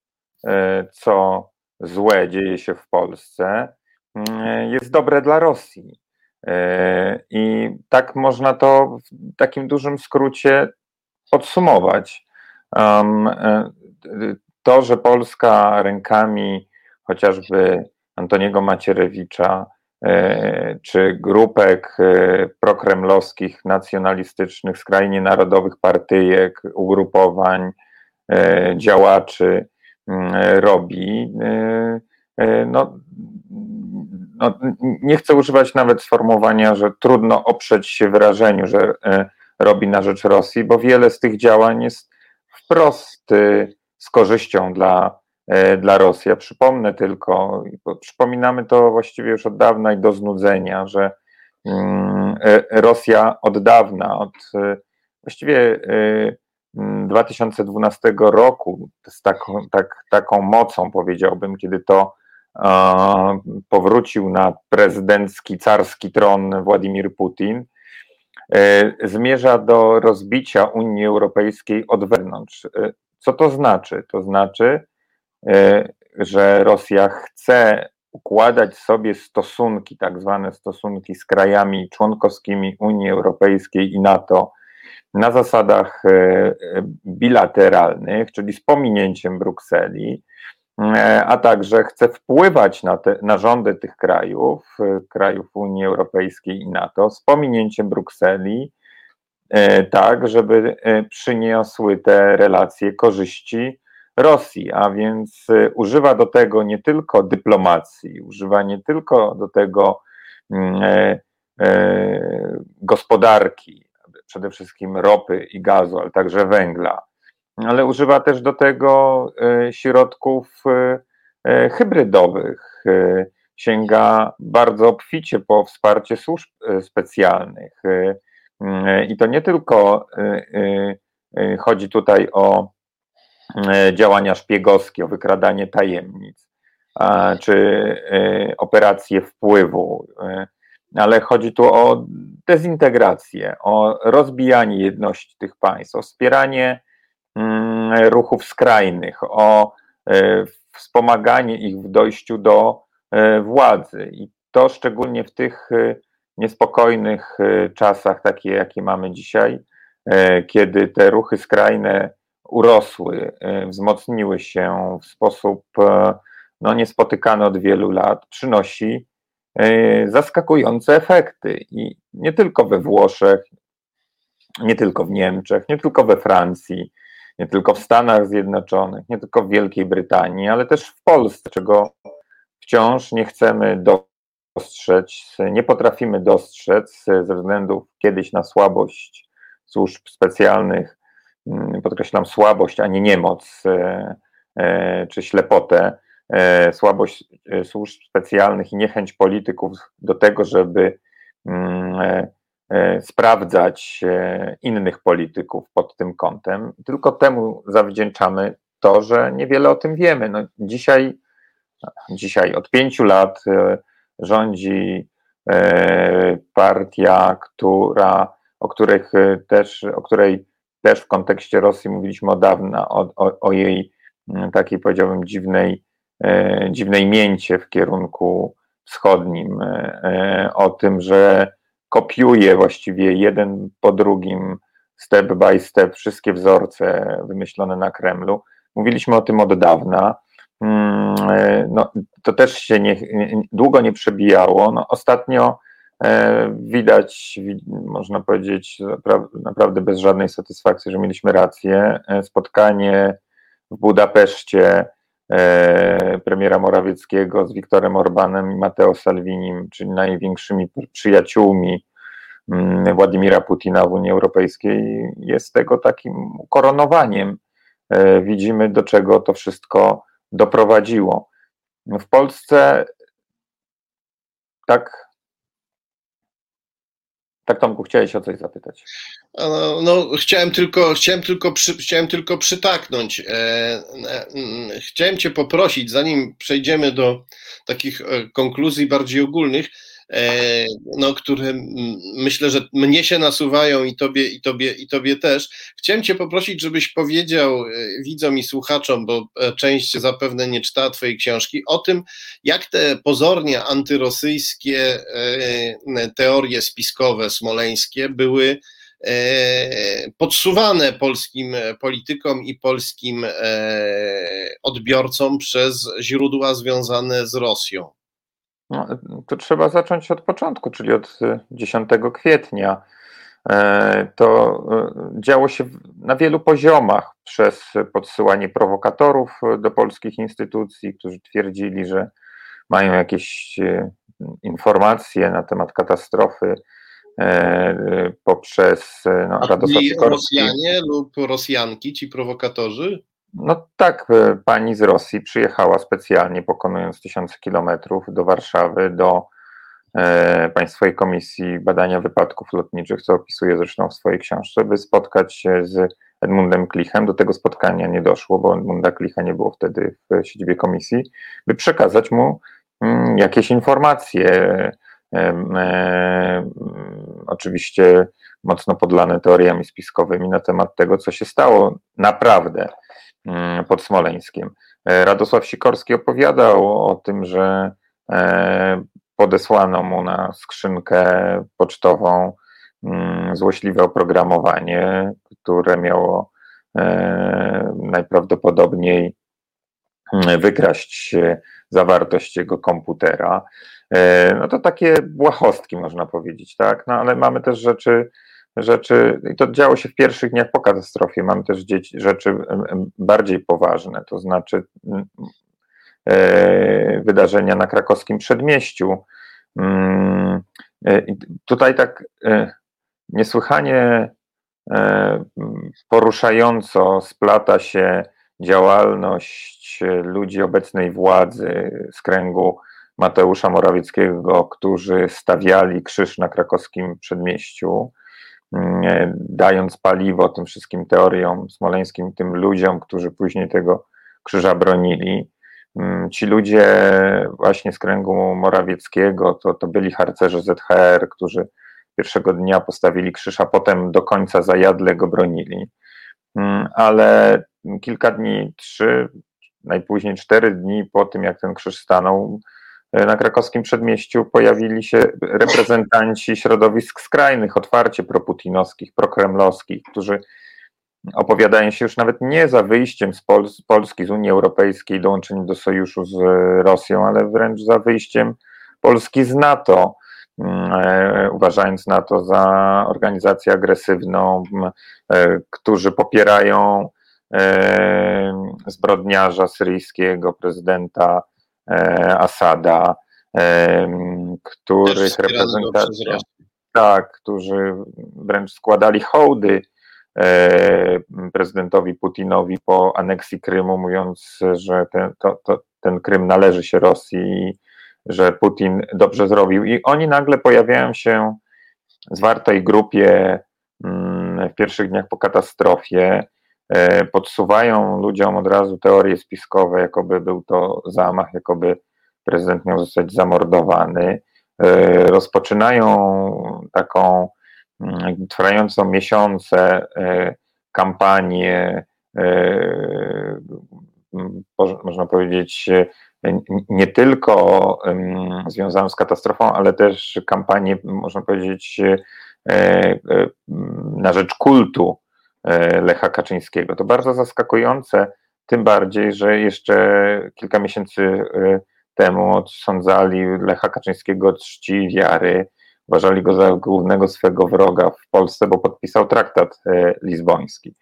co złe dzieje się w Polsce, jest dobre dla Rosji. E, I tak można to w takim dużym skrócie podsumować. E, to, że Polska rękami chociażby Antoniego Macierewicza e, czy grupek prokremlowskich, nacjonalistycznych, skrajnie narodowych partyjek, ugrupowań, działaczy mm, robi, no, no, nie chcę używać nawet sformułowania, że trudno oprzeć się wyrażeniu, że e, robi na rzecz Rosji, bo wiele z tych działań jest wprost e, z korzyścią dla, e, dla Rosji. Ja przypomnę tylko, przypominamy to właściwie już od dawna i do znudzenia, że mm, Rosja od dawna, od właściwie 2012 roku, z taką, tak, taką mocą powiedziałbym, kiedy to powrócił na prezydencki, carski tron Władimir Putin, e, zmierza do rozbicia Unii Europejskiej od wewnątrz. E, co to znaczy? To znaczy, e, że Rosja chce układać sobie stosunki, tak zwane stosunki z krajami członkowskimi Unii Europejskiej i NATO na zasadach bilateralnych, czyli z pominięciem Brukseli, a także chce wpływać na, te, na rządy tych krajów, e, krajów Unii Europejskiej i NATO, z pominięciem Brukseli, e, tak, żeby przyniosły te relacje korzyści Rosji, a więc używa do tego nie tylko dyplomacji, używa nie tylko do tego mm, gospodarki, przede wszystkim ropy i gazu, ale także węgla ale używa też do tego e, środków e, e, hybrydowych. Sięga bardzo obficie po wsparcie służb specjalnych. I to nie tylko chodzi tutaj o działania szpiegowskie, o wykradanie tajemnic, czy operacje wpływu, ale chodzi tu o dezintegrację, o rozbijanie jedności tych państw, o wspieranie mm, ruchów skrajnych, o e, wspomaganie ich w dojściu do e, władzy. I to szczególnie w tych e, niespokojnych czasach, takie jakie mamy dzisiaj, kiedy te ruchy skrajne urosły, wzmocniły się w sposób no, niespotykany od wielu lat, przynosi zaskakujące efekty. I nie tylko we Włoszech, nie tylko w Niemczech, nie tylko we Francji, nie tylko w Stanach Zjednoczonych, nie tylko w Wielkiej Brytanii, ale też w Polsce, czego wciąż nie chcemy dostrzec, nie potrafimy dostrzec ze względu kiedyś na słabość służb specjalnych, mm, podkreślam słabość, a nie niemoc e, e, czy ślepotę. E, słabość służb specjalnych i niechęć polityków do tego, żeby mm, sprawdzać innych polityków pod tym kątem. Tylko temu zawdzięczamy to, że niewiele o tym wiemy. No dzisiaj, dzisiaj od pięciu lat rządzi partia, która, o, których też, o której też w kontekście Rosji mówiliśmy od dawna, o, o, o jej mm, takiej powiedziałbym dziwnej E, dziwnej mięcie w kierunku wschodnim, e, e, o tym, że kopiuje właściwie jeden po drugim, step by step, wszystkie wzorce wymyślone na Kremlu. Mówiliśmy o tym od dawna. Mm, no, to też się nie, długo nie przebijało. No, ostatnio widać, można powiedzieć, naprawdę bez żadnej satysfakcji, że mieliśmy rację. Spotkanie w Budapeszcie E, premiera Morawieckiego z Wiktorem Orbanem i Matteo Salvinim, czyli największymi przyjaciółmi mm, Władimira Putina w Unii Europejskiej, jest tego takim koronowaniem. E, widzimy, do czego to wszystko doprowadziło. W Polsce tak tak, Tomku, chciałeś o coś zapytać. No, no, chciałem tylko, chciałem tylko, przy, chciałem tylko przytaknąć. E, e, chciałem Cię poprosić, zanim przejdziemy do takich e, konkluzji bardziej ogólnych, E, no, które myślę, że mnie się nasuwają i tobie, i tobie, i tobie też. Chciałem Cię poprosić, żebyś powiedział e, widzom i słuchaczom, bo część zapewne nie czytała Twojej książki, o tym, jak te pozornie antyrosyjskie teorie spiskowe smoleńskie były podsuwane polskim politykom i polskim odbiorcom przez źródła związane z Rosją. No, to trzeba zacząć od początku, czyli od 10 y, kwietnia. E, to działo się na wielu poziomach przez podsyłanie prowokatorów do polskich instytucji, którzy twierdzili, że mają jakieś informacje na temat katastrofy e, poprzez no, Radosław Rosjanie lub Rosjanki, ci prowokatorzy? No tak, e, pani z Rosji przyjechała specjalnie, pokonując tysiące kilometrów do Warszawy, do e, Państwowej Komisji Badania Wypadków Lotniczych, co opisuje zresztą w swojej książce, by spotkać się z Edmundem Klichem. Do tego spotkania nie doszło, bo Edmunda Klicha nie było wtedy w siedzibie komisji, by przekazać mu mm, jakieś informacje. E, e, oczywiście mocno podlane teoriami spiskowymi na temat tego, co się stało naprawdę Mm, pod Smoleńskiem. E, Radosław Sikorski opowiadał o tym, że podesłano mu na skrzynkę pocztową mm, złośliwe oprogramowanie, które miało najprawdopodobniej mm, wykraść zawartość jego komputera. No to takie błahostki można powiedzieć, tak? No ale mamy też rzeczy rzeczy, i to działo się w pierwszych dniach po katastrofie, mamy też dzieci, rzeczy bardziej poważne, to znaczy e, wydarzenia na krakowskim przedmieściu. Mm, e, tutaj tak e, niesłychanie poruszająco splata się działalność ludzi obecnej władzy z kręgu Mateusza Morawieckiego, którzy stawiali krzyż na krakowskim przedmieściu mm, dając paliwo tym wszystkim teoriom smoleńskim, tym ludziom, którzy później tego krzyża bronili. Mm, ci ludzie właśnie z kręgu Morawieckiego to, to byli harcerze ZHR, którzy pierwszego dnia postawili krzyż, a potem do końca zajadle go bronili. Mm, ale kilka dni, trzy, najpóźniej cztery dni po tym, jak ten krzyż stanął, e, na krakowskim przedmieściu pojawili się reprezentanci środowisk skrajnych, otwarcie proputinowskich, prokremlowskich, którzy opowiadają się już nawet nie za wyjściem z, Pol z Polski, z Unii Europejskiej, dołączeniem do sojuszu z Rosją, ale wręcz za wyjściem Polski z NATO, mm, e, uważając NATO za organizację agresywną, e, którzy popierają e, zbrodniarza syryjskiego, prezydenta Asada, których reprezentacja, tak, którzy wręcz składali hołdy E, prezydentowi Putinowi po aneksji Krymu, mówiąc, że ten, to, to, ten Krym należy się Rosji, że Putin dobrze zrobił. I oni nagle pojawiają się w zwartej grupie mm, w pierwszych dniach po katastrofie, e, podsuwają ludziom od razu teorie spiskowe, jakoby był to zamach, jakoby prezydent miał zostać zamordowany. E, rozpoczynają taką Mm, trwającą miesiące e, kampanię, e, można powiedzieć, e, nie tylko związaną z katastrofą, ale też kampanię, można powiedzieć, na rzecz kultu Lecha Kaczyńskiego. To bardzo zaskakujące, tym bardziej, że jeszcze kilka miesięcy temu odsądzali Lecha Kaczyńskiego od czci wiary, uważali go za głównego swego wroga w Polsce, bo podpisał traktat e, lizboński.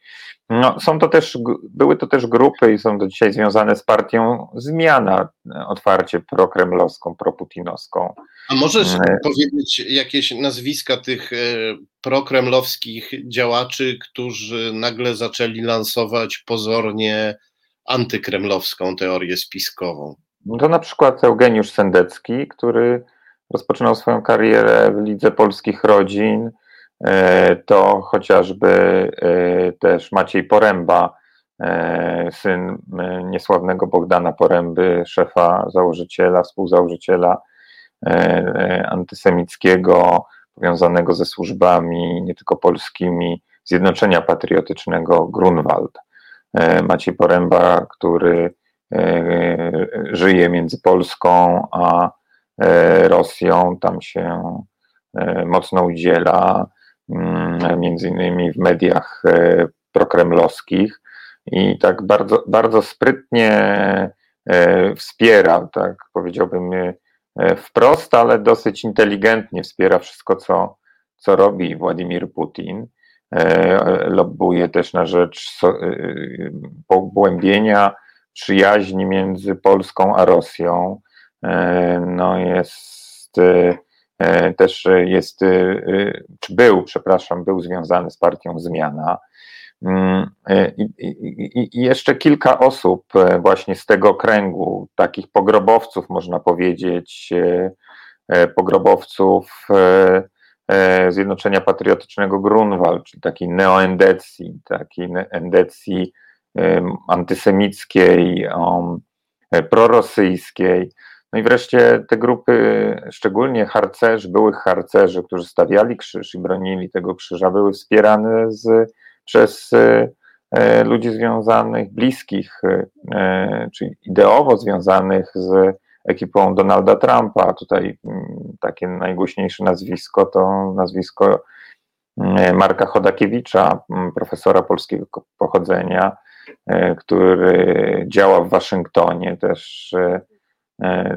No, są to też, były to też grupy i są do dzisiaj związane z partią Zmiana, e, otwarcie prokremlowską, proputinowską. A możesz e, powiedzieć jakieś nazwiska tych prokremlowskich działaczy, którzy nagle zaczęli lansować pozornie antykremlowską teorię spiskową? No to na przykład Eugeniusz Sendecki, który rozpoczynał swoją karierę w Lidze Polskich Rodzin, e, to chociażby e, też Maciej Poręba, e, syn niesławnego Bogdana Poręby, szefa założyciela, współzałożyciela antysemickiego, powiązanego ze służbami nie tylko polskimi, Zjednoczenia Patriotycznego Grunwald. Maciej Poręba, który żyje między Polską a Rosją, tam się e, mocno udziela, mm, między innymi w mediach e, prokremlowskich i tak bardzo, bardzo sprytnie wspiera, tak powiedziałbym wprost, ale dosyć inteligentnie wspiera wszystko, co, co robi Władimir Putin. Lobbuje też na rzecz pogłębienia przyjaźni między Polską a Rosją. E, no jest e, e, też jest, czy był, przepraszam, był związany z partią Zmiana. Mm, I, i, I, jeszcze kilka osób właśnie z tego kręgu, takich pogrobowców, można powiedzieć, pogrobowców Zjednoczenia Patriotycznego Grunwald, czyli takiej neoendecji, takiej endecji antysemickiej, prorosyjskiej, no i wreszcie te grupy, szczególnie harcerzy, byłych harcerzy, którzy stawiali krzyż i bronili tego krzyża, były wspierane z, przez e, ludzi związanych, bliskich, e, czyli ideowo związanych z ekipą Donalda Trumpa. Tutaj m, takie najgłośniejsze nazwisko to nazwisko e, Marka Chodakiewicza, profesora polskiego pochodzenia, e, który działa w Waszyngtonie, też e, E,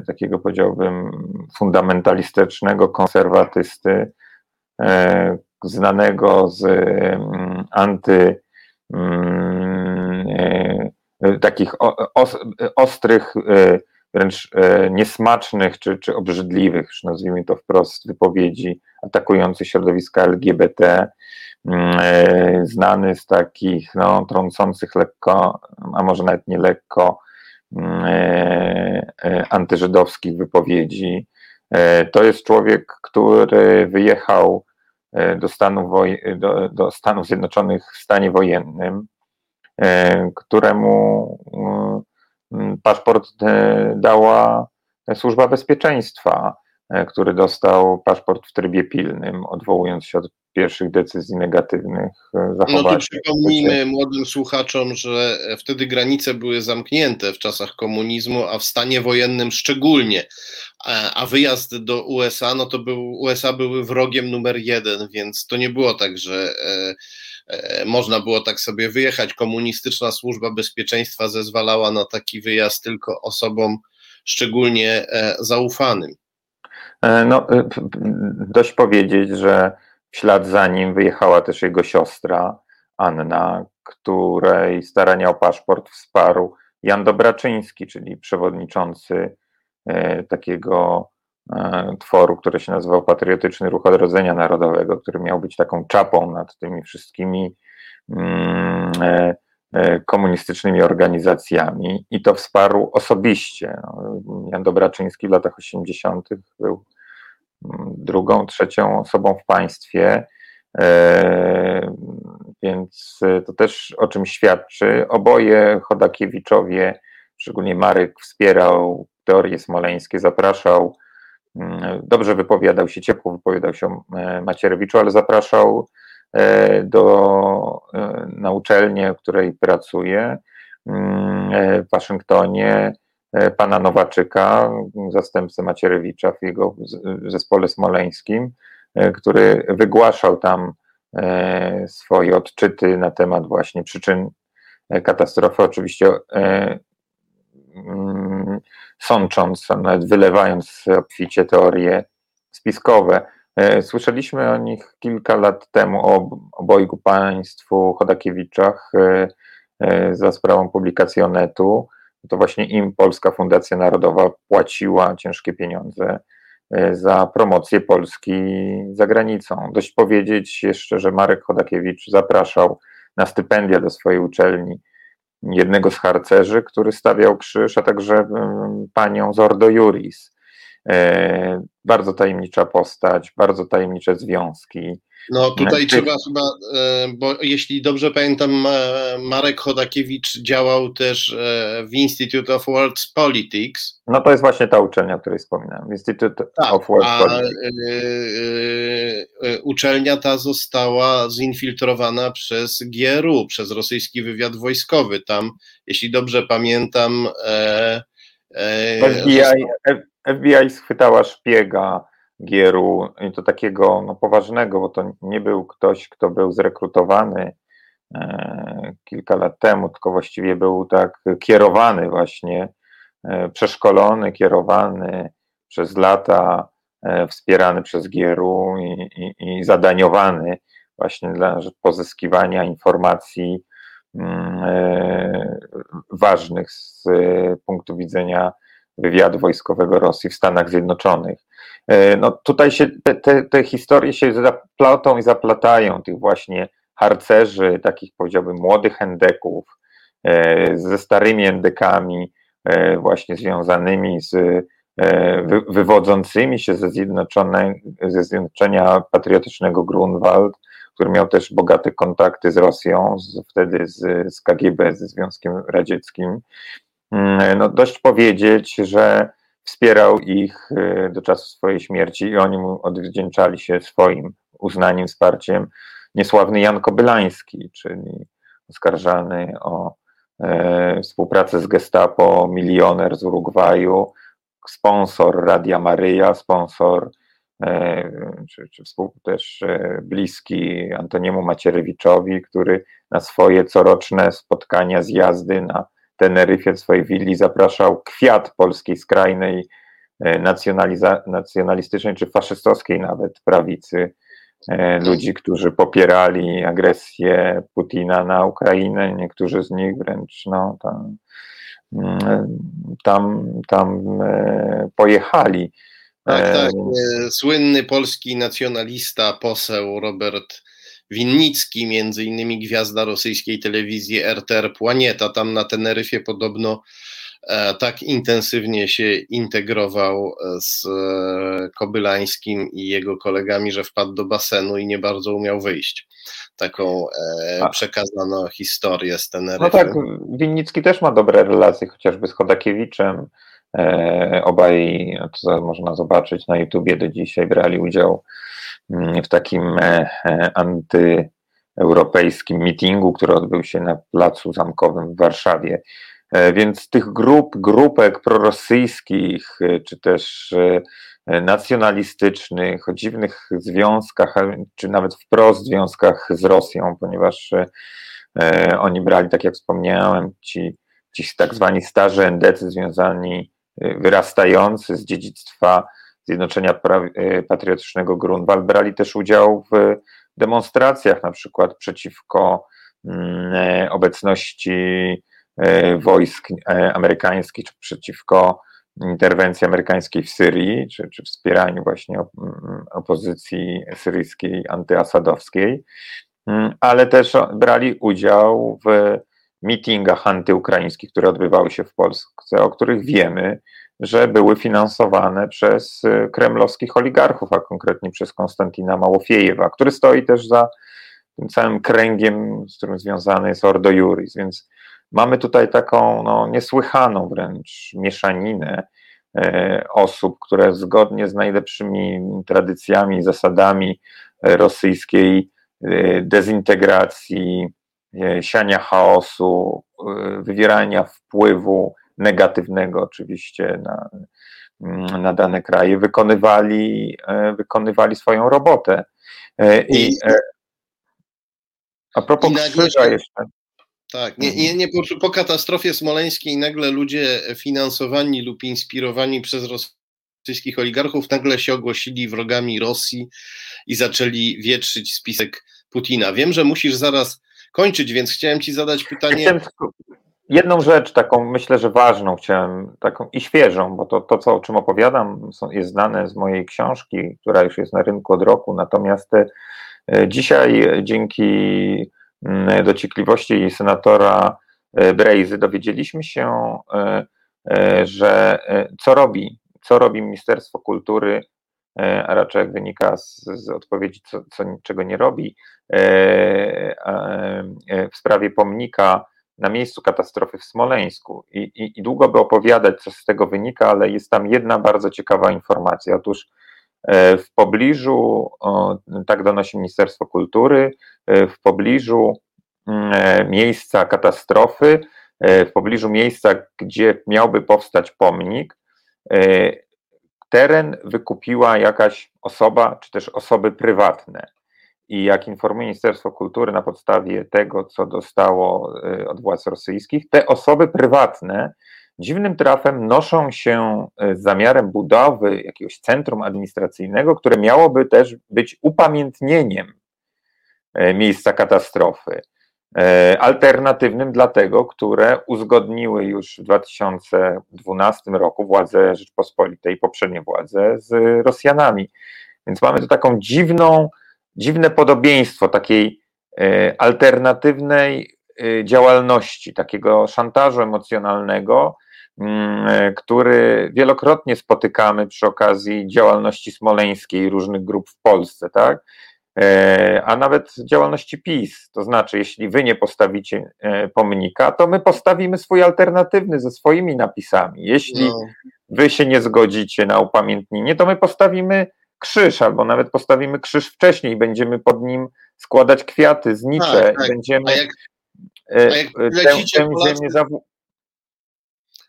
takiego powiedziałbym fundamentalistycznego konserwatysty, e, znanego z mm, anty mm, e, takich ostrych, wręcz niesmacznych czy, czy obrzydliwych, już nazwijmy to wprost, wypowiedzi atakujących środowiska LGBT, mm, znany z takich no, trącących lekko, a może nawet nie lekko, E, e, antyżydowskich wypowiedzi. E, to jest człowiek, który wyjechał do Stanów, do, do Stanów Zjednoczonych w stanie wojennym, któremu paszport dała Służba Bezpieczeństwa, który dostał paszport w trybie pilnym, odwołując się od pierwszych decyzji negatywnych zachowań. No tu przypomnijmy młodym słuchaczom, że wtedy granice były zamknięte w czasach komunizmu, a w stanie wojennym szczególnie. A wyjazd do USA, no to był, USA były wrogiem numer jeden, więc to nie było tak, że e, e, można było tak sobie wyjechać. Komunistyczna służba bezpieczeństwa zezwalała na taki wyjazd tylko osobom szczególnie e, zaufanym. No, dość powiedzieć, że w ślad za nim wyjechała też jego siostra Anna, której starania o paszport wsparł Jan Dobraczyński, czyli przewodniczący e, takiego e, tworu, który się nazywał Patriotyczny Ruch Odrodzenia Narodowego, który miał być taką czapą nad tymi wszystkimi mm, e, komunistycznymi organizacjami i to wsparł osobiście. No, Jan Dobraczyński w latach 80. był drugą, trzecią osobą w państwie. E, więc to też o czym świadczy. Oboje Chodakiewiczowie, szczególnie Marek, wspierał teorie smoleńskie, zapraszał, mm, dobrze wypowiadał się, ciepło wypowiadał się e, Macierewiczu, ale zapraszał e, do, na uczelnię, w której pracuje mm, w Waszyngtonie pana Nowaczyka, zastępcę Macierewicza w jego zespole smoleńskim, e, który wygłaszał tam e, swoje odczyty na temat właśnie przyczyn katastrofy, oczywiście mm, sącząc, nawet wylewając obficie teorie spiskowe. Słyszeliśmy o nich kilka lat temu, o obojgu państwu Chodakiewiczach za sprawą publikacji Onetu to właśnie im Polska Fundacja Narodowa płaciła ciężkie pieniądze e, za promocję Polski za granicą. Dość powiedzieć jeszcze, że Marek Chodakiewicz zapraszał na stypendia do swojej uczelni jednego z harcerzy, który stawiał krzyż, a także mm, panią Zordo Juris. E, bardzo tajemnicza postać, bardzo tajemnicze związki. No tutaj trzeba chyba, e, bo jeśli dobrze pamiętam, Marek Chodakiewicz działał też e, w Institute of World Politics. No to jest właśnie ta uczelnia, o której wspominałem, Institute tak, of World a, Politics. Uczelnia ta została zinfiltrowana przez GRU, przez rosyjski wywiad wojskowy. Tam, jeśli dobrze pamiętam, FBI, FBI schwytała szpiega Gieru i to takiego no, poważnego, bo to nie był ktoś, kto był zrekrutowany e, kilka lat temu, tylko właściwie był tak kierowany właśnie, e, przeszkolony, kierowany przez lata, e, wspierany przez Gieru i, i, i zadaniowany właśnie dla pozyskiwania informacji mm, ważnych z punktu widzenia wywiadu wojskowego Rosji w Stanach Zjednoczonych. E, no tutaj się te, te, te historie się zaplatą i zaplatają tych właśnie harcerzy, takich powiedziałbym młodych endeków, e, ze starymi endekami, e, właśnie związanymi z wywodzącymi się ze, zjednoczone, ze Zjednoczenia Patriotycznego Grunwald, który miał też bogate kontakty z Rosją, z, wtedy z, z KGB, ze Związkiem Radzieckim. Mm, no dość powiedzieć, że wspierał ich y, do czasu swojej śmierci i oni mu odwdzięczali się swoim uznaniem, wsparciem. Niesławny Jan Kobylański, czyli oskarżany o e, współpracę z Gestapo, milioner z Urugwaju, sponsor Radia Maryja, sponsor e, czy, czy też e, bliski Antoniemu Macierewiczowi, który na swoje coroczne spotkania, zjazdy na Teneryfie, w swojej willi zapraszał kwiat polskiej skrajnej e, nacjonalistycznej czy faszystowskiej nawet prawicy, e, ludzi, którzy popierali agresję Putina na Ukrainę, niektórzy z nich wręcz no, tam, mm, tam, tam e, pojechali. Tak, tak. Słynny polski nacjonalista, poseł Robert Winnicki, między innymi gwiazda rosyjskiej telewizji RTR Płanieta, tam na Teneryfie podobno e, tak intensywnie się integrował z Kobylańskim i jego kolegami, że wpadł do basenu i nie bardzo umiał wyjść. Taką e, przekazano historię z Teneryfy. No tak, Winnicki też ma dobre relacje, chociażby z Chodakiewiczem. E, obaj, to można zobaczyć na YouTubie do dzisiaj, brali udział mm, w takim e, e, antyeuropejskim meetingu, który odbył się na Placu Zamkowym w Warszawie. Więc tych grup, grupek prorosyjskich, czy też nacjonalistycznych, o dziwnych związkach, czy nawet wprost związkach z Rosją, ponieważ oni brali, tak jak wspomniałem, ci, ci tak zwani starzy endecy związani wyrastający z dziedzictwa Zjednoczenia y, Patriotycznego Grunwald brali też udział w demonstracjach, na przykład przeciwko mm, e, obecności e, wojsk e, amerykańskich, czy przeciwko interwencji amerykańskiej w Syrii, czy, czy wspieraniu właśnie mm, opozycji syryjskiej, antyasadowskiej, mm, ale też brali udział w mitingach antyukraińskich, które odbywały się w Polsce, o których wiemy, że były finansowane przez y, kremlowskich oligarchów, a konkretnie przez Konstantina Małofiejewa, który stoi też za tym całym kręgiem, z którym związany jest Ordo Juris, więc mamy tutaj taką no, niesłychaną wręcz mieszaninę e, osób, które zgodnie z najlepszymi tradycjami, zasadami rosyjskiej e, dezintegracji, siania chaosu, wywierania wpływu negatywnego oczywiście na, na dane kraje, wykonywali, wykonywali swoją robotę. I, I a propos krzyża jeszcze. Tak, nie, nie, nie, po, po katastrofie smoleńskiej nagle ludzie finansowani lub inspirowani przez rosyjskich oligarchów nagle się ogłosili wrogami Rosji i zaczęli wietrzyć spisek Putina. Wiem, że musisz zaraz kończyć, więc chciałem Ci zadać pytanie. Jedną rzecz, taką myślę, że ważną chciałem, taką i świeżą, bo to, to co, o czym opowiadam, jest znane z mojej książki, która już jest na rynku od roku, natomiast e, dzisiaj dzięki dociekliwości senatora e, Brejzy dowiedzieliśmy się, e, że co robi, co robi Ministerstwo Kultury, a raczej jak wynika z, z odpowiedzi, co, co, czego nie robi, w sprawie pomnika na miejscu katastrofy w Smoleńsku i, i, i, długo by opowiadać, co z tego wynika, ale jest tam jedna bardzo ciekawa informacja. Otóż e, w pobliżu, tak donosi Ministerstwo Kultury, e, w pobliżu e, miejsca katastrofy, w pobliżu miejsca, gdzie miałby powstać pomnik, teren wykupiła jakaś osoba, czy też osoby prywatne. I jak informuje Ministerstwo Kultury na podstawie tego, co dostało y, od władz rosyjskich, te osoby prywatne dziwnym trafem noszą się y, z zamiarem budowy jakiegoś centrum administracyjnego, które miałoby też być upamiętnieniem y, miejsca katastrofy. Alternatywnym dla tego, które uzgodniły już w 2012 roku władze Rzeczpospolitej, poprzednie władze z Rosjanami. Więc mamy tu taką dziwną, dziwne podobieństwo takiej e, alternatywnej e, działalności, takiego szantażu emocjonalnego, mm, e, który wielokrotnie spotykamy przy okazji działalności smoleńskiej różnych grup w Polsce, tak? A nawet działalności PiS. To znaczy, jeśli wy nie postawicie pomnika, to my postawimy swój alternatywny ze swoimi napisami. Jeśli no. wy się nie zgodzicie na upamiętnienie, to my postawimy krzyż, albo nawet postawimy krzyż wcześniej i będziemy pod nim składać kwiaty, znicze, tak, tak. będziemy a jak, e, a jak tę, Polacy, ziemię zaw...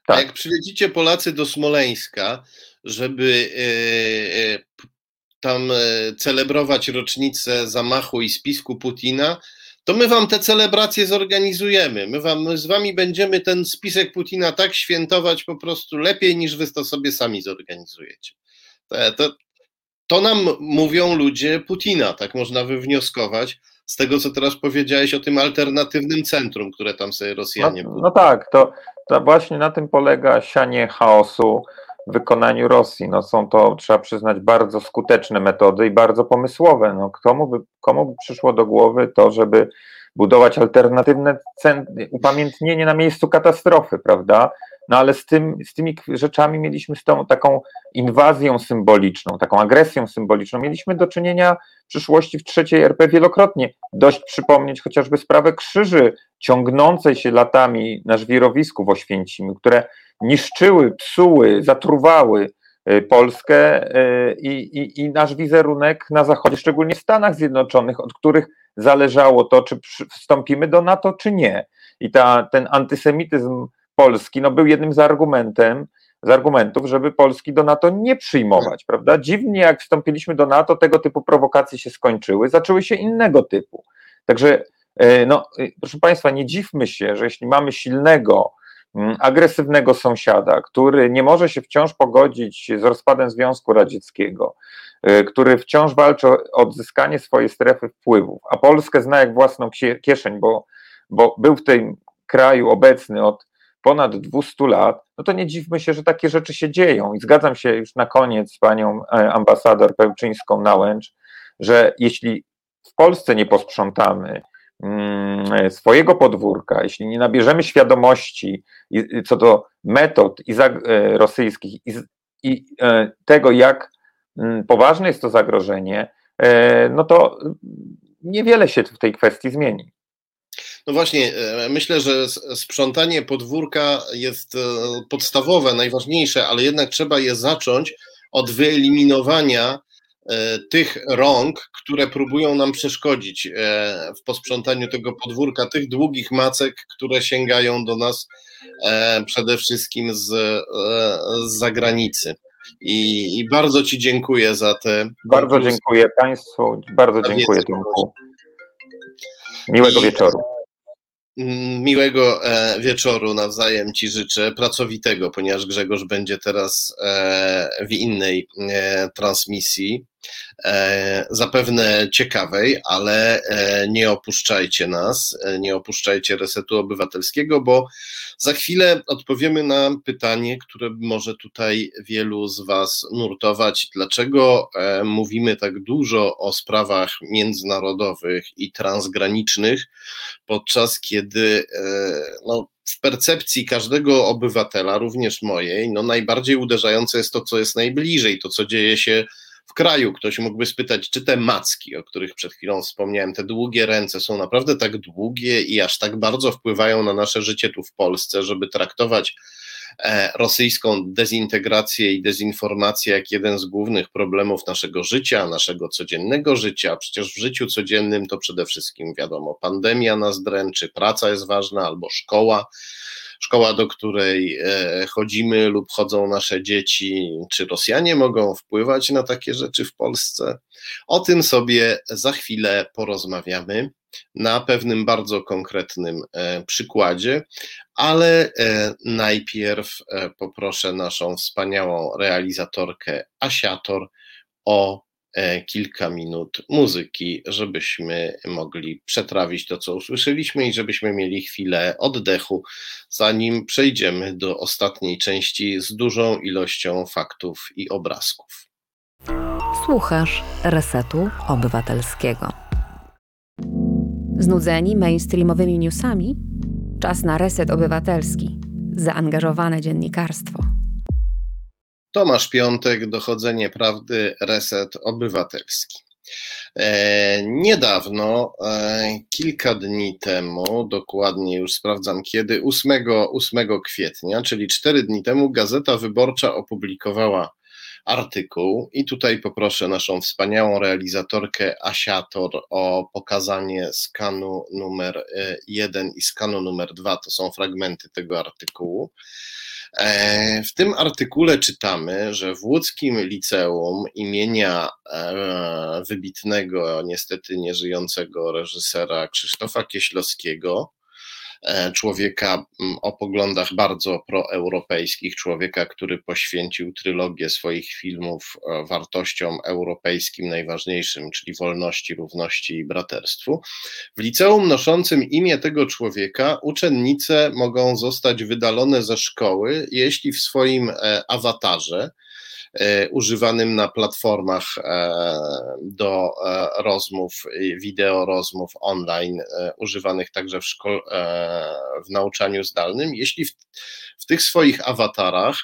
tak. A jak przylecicie Polacy do Smoleńska, żeby e, e, tam celebrować rocznicę zamachu i spisku Putina, to my wam te celebracje zorganizujemy. My, wam, my z wami będziemy ten spisek Putina tak świętować po prostu lepiej, niż wy to sobie sami zorganizujecie. To, to, to nam mówią ludzie Putina, tak można wywnioskować z tego, co teraz powiedziałeś o tym alternatywnym centrum, które tam sobie Rosjanie No, no tak, to, to, właśnie na tym polega sianie chaosu wykonaniu Rosji. No, są to, trzeba przyznać, bardzo skuteczne metody i bardzo pomysłowe. No, komu, by, komu by przyszło do głowy to, żeby budować alternatywne upamiętnienie na miejscu katastrofy, prawda? no ale z, tym, z tymi rzeczami mieliśmy z tą taką inwazją symboliczną, taką agresją symboliczną, mieliśmy do czynienia w przyszłości w trzeciej RP wielokrotnie. Dość przypomnieć chociażby sprawę krzyży ciągnącej się latami na żwirowisku w Oświęcimiu, które niszczyły, psuły, zatruwały y, Polskę y, i, i, i nasz wizerunek na Zachodzie, szczególnie w Stanach Zjednoczonych, od których zależało to, czy wstąpimy do NATO, czy nie. I ta, ten antysemityzm Polski no, był jednym z argumentem, z argumentów, żeby Polski do NATO nie przyjmować, prawda? Dziwnie, jak wstąpiliśmy do NATO, tego typu prowokacje się skończyły, zaczęły się innego typu. Także, e, no, e, proszę Państwa, nie dziwmy się, że jeśli mamy silnego, agresywnego sąsiada, który nie może się wciąż pogodzić z rozpadem Związku Radzieckiego, e, który wciąż walczy o odzyskanie swojej strefy wpływów, a Polskę zna jak własną kieszeń, bo, bo był w tym kraju obecny od ponad 200 lat, no to nie dziwmy się, że takie rzeczy się dzieją. I zgadzam się już na koniec z panią e, ambasador Pełczyńską Nałęcz, że jeśli w Polsce nie posprzątamy mm, swojego podwórka, jeśli nie nabierzemy świadomości co do metod i e, rosyjskich i, e, tego, jak mm, poważne jest to zagrożenie, no to niewiele się w tej kwestii zmieni. No właśnie, e, myślę, że sprzątanie podwórka jest e, podstawowe, najważniejsze, ale jednak trzeba je zacząć od wyeliminowania e, tych rąk, które próbują nam przeszkodzić w posprzątaniu tego podwórka, tych długich macek, które sięgają do nas przede wszystkim z, z zagranicy. I, I, bardzo Ci dziękuję za te. Bardzo dziękuję Państwu, bardzo dziękuję Tomku. Miłego wieczoru. Miłego e, wieczoru nawzajem Ci życzę, pracowitego, ponieważ Grzegorz będzie teraz e, w innej e, transmisji. E, zapewne ciekawej, ale e, nie opuszczajcie nas, e, nie opuszczajcie resetu obywatelskiego, bo za chwilę odpowiemy na pytanie, które może tutaj wielu z Was nurtować. Dlaczego mówimy tak dużo o sprawach międzynarodowych i transgranicznych, podczas kiedy no, w percepcji każdego obywatela, również mojej, no najbardziej uderzające jest to, co jest najbliżej, to co dzieje się w kraju. Ktoś mógłby spytać, czy te macki, o których przed chwilą wspomniałem, te długie ręce są naprawdę tak długie i aż tak bardzo wpływają na nasze życie tu w Polsce, żeby traktować e, rosyjską dezintegrację i dezinformację jak jeden z głównych problemów naszego życia, naszego codziennego życia. Przecież w życiu codziennym to przede wszystkim wiadomo, pandemia nas dręczy, praca jest ważna albo szkoła szkoła, do której e, chodzimy lub chodzą nasze dzieci, czy Rosjanie mogą wpływać na takie rzeczy w Polsce? O tym sobie za chwilę porozmawiamy na pewnym bardzo konkretnym e, przykładzie, ale e, najpierw poproszę naszą wspaniałą realizatorkę Asiator o kilka minut muzyki, żebyśmy mogli przetrawić to, co usłyszeliśmy i żebyśmy mieli chwilę oddechu, zanim przejdziemy do ostatniej części z dużą ilością faktów i obrazków. Słuchasz Resetu Obywatelskiego. Znudzeni mainstreamowymi newsami? Czas na reset obywatelski. Zaangażowane dziennikarstwo. Tomasz Piątek, Dochodzenie Prawdy, Reset Obywatelski. E, niedawno, e, kilka dni temu, dokładnie już sprawdzam kiedy, 8, 8 kwietnia, czyli 4 dni temu, Gazeta Wyborcza opublikowała artykuł i tutaj poproszę naszą wspaniałą realizatorkę Asiator o pokazanie skanu numer 1 i skanu numer 2. To są fragmenty tego artykułu. E, w tym artykule czytamy, że w łódzkim liceum imienia e, wybitnego, niestety nieżyjącego reżysera Krzysztofa Kieślowskiego człowieka mm, o poglądach bardzo proeuropejskich, człowieka, który poświęcił trylogię swoich filmów e, wartościom europejskim najważniejszym, czyli wolności, równości i braterstwu. W liceum noszącym imię tego człowieka uczennice mogą zostać wydalone ze szkoły, jeśli w swoim e, awatarze używanym na platformach do rozmów, wideo rozmów online, używanych także w, szkole, w nauczaniu zdalnym, jeśli w, w tych swoich awatarach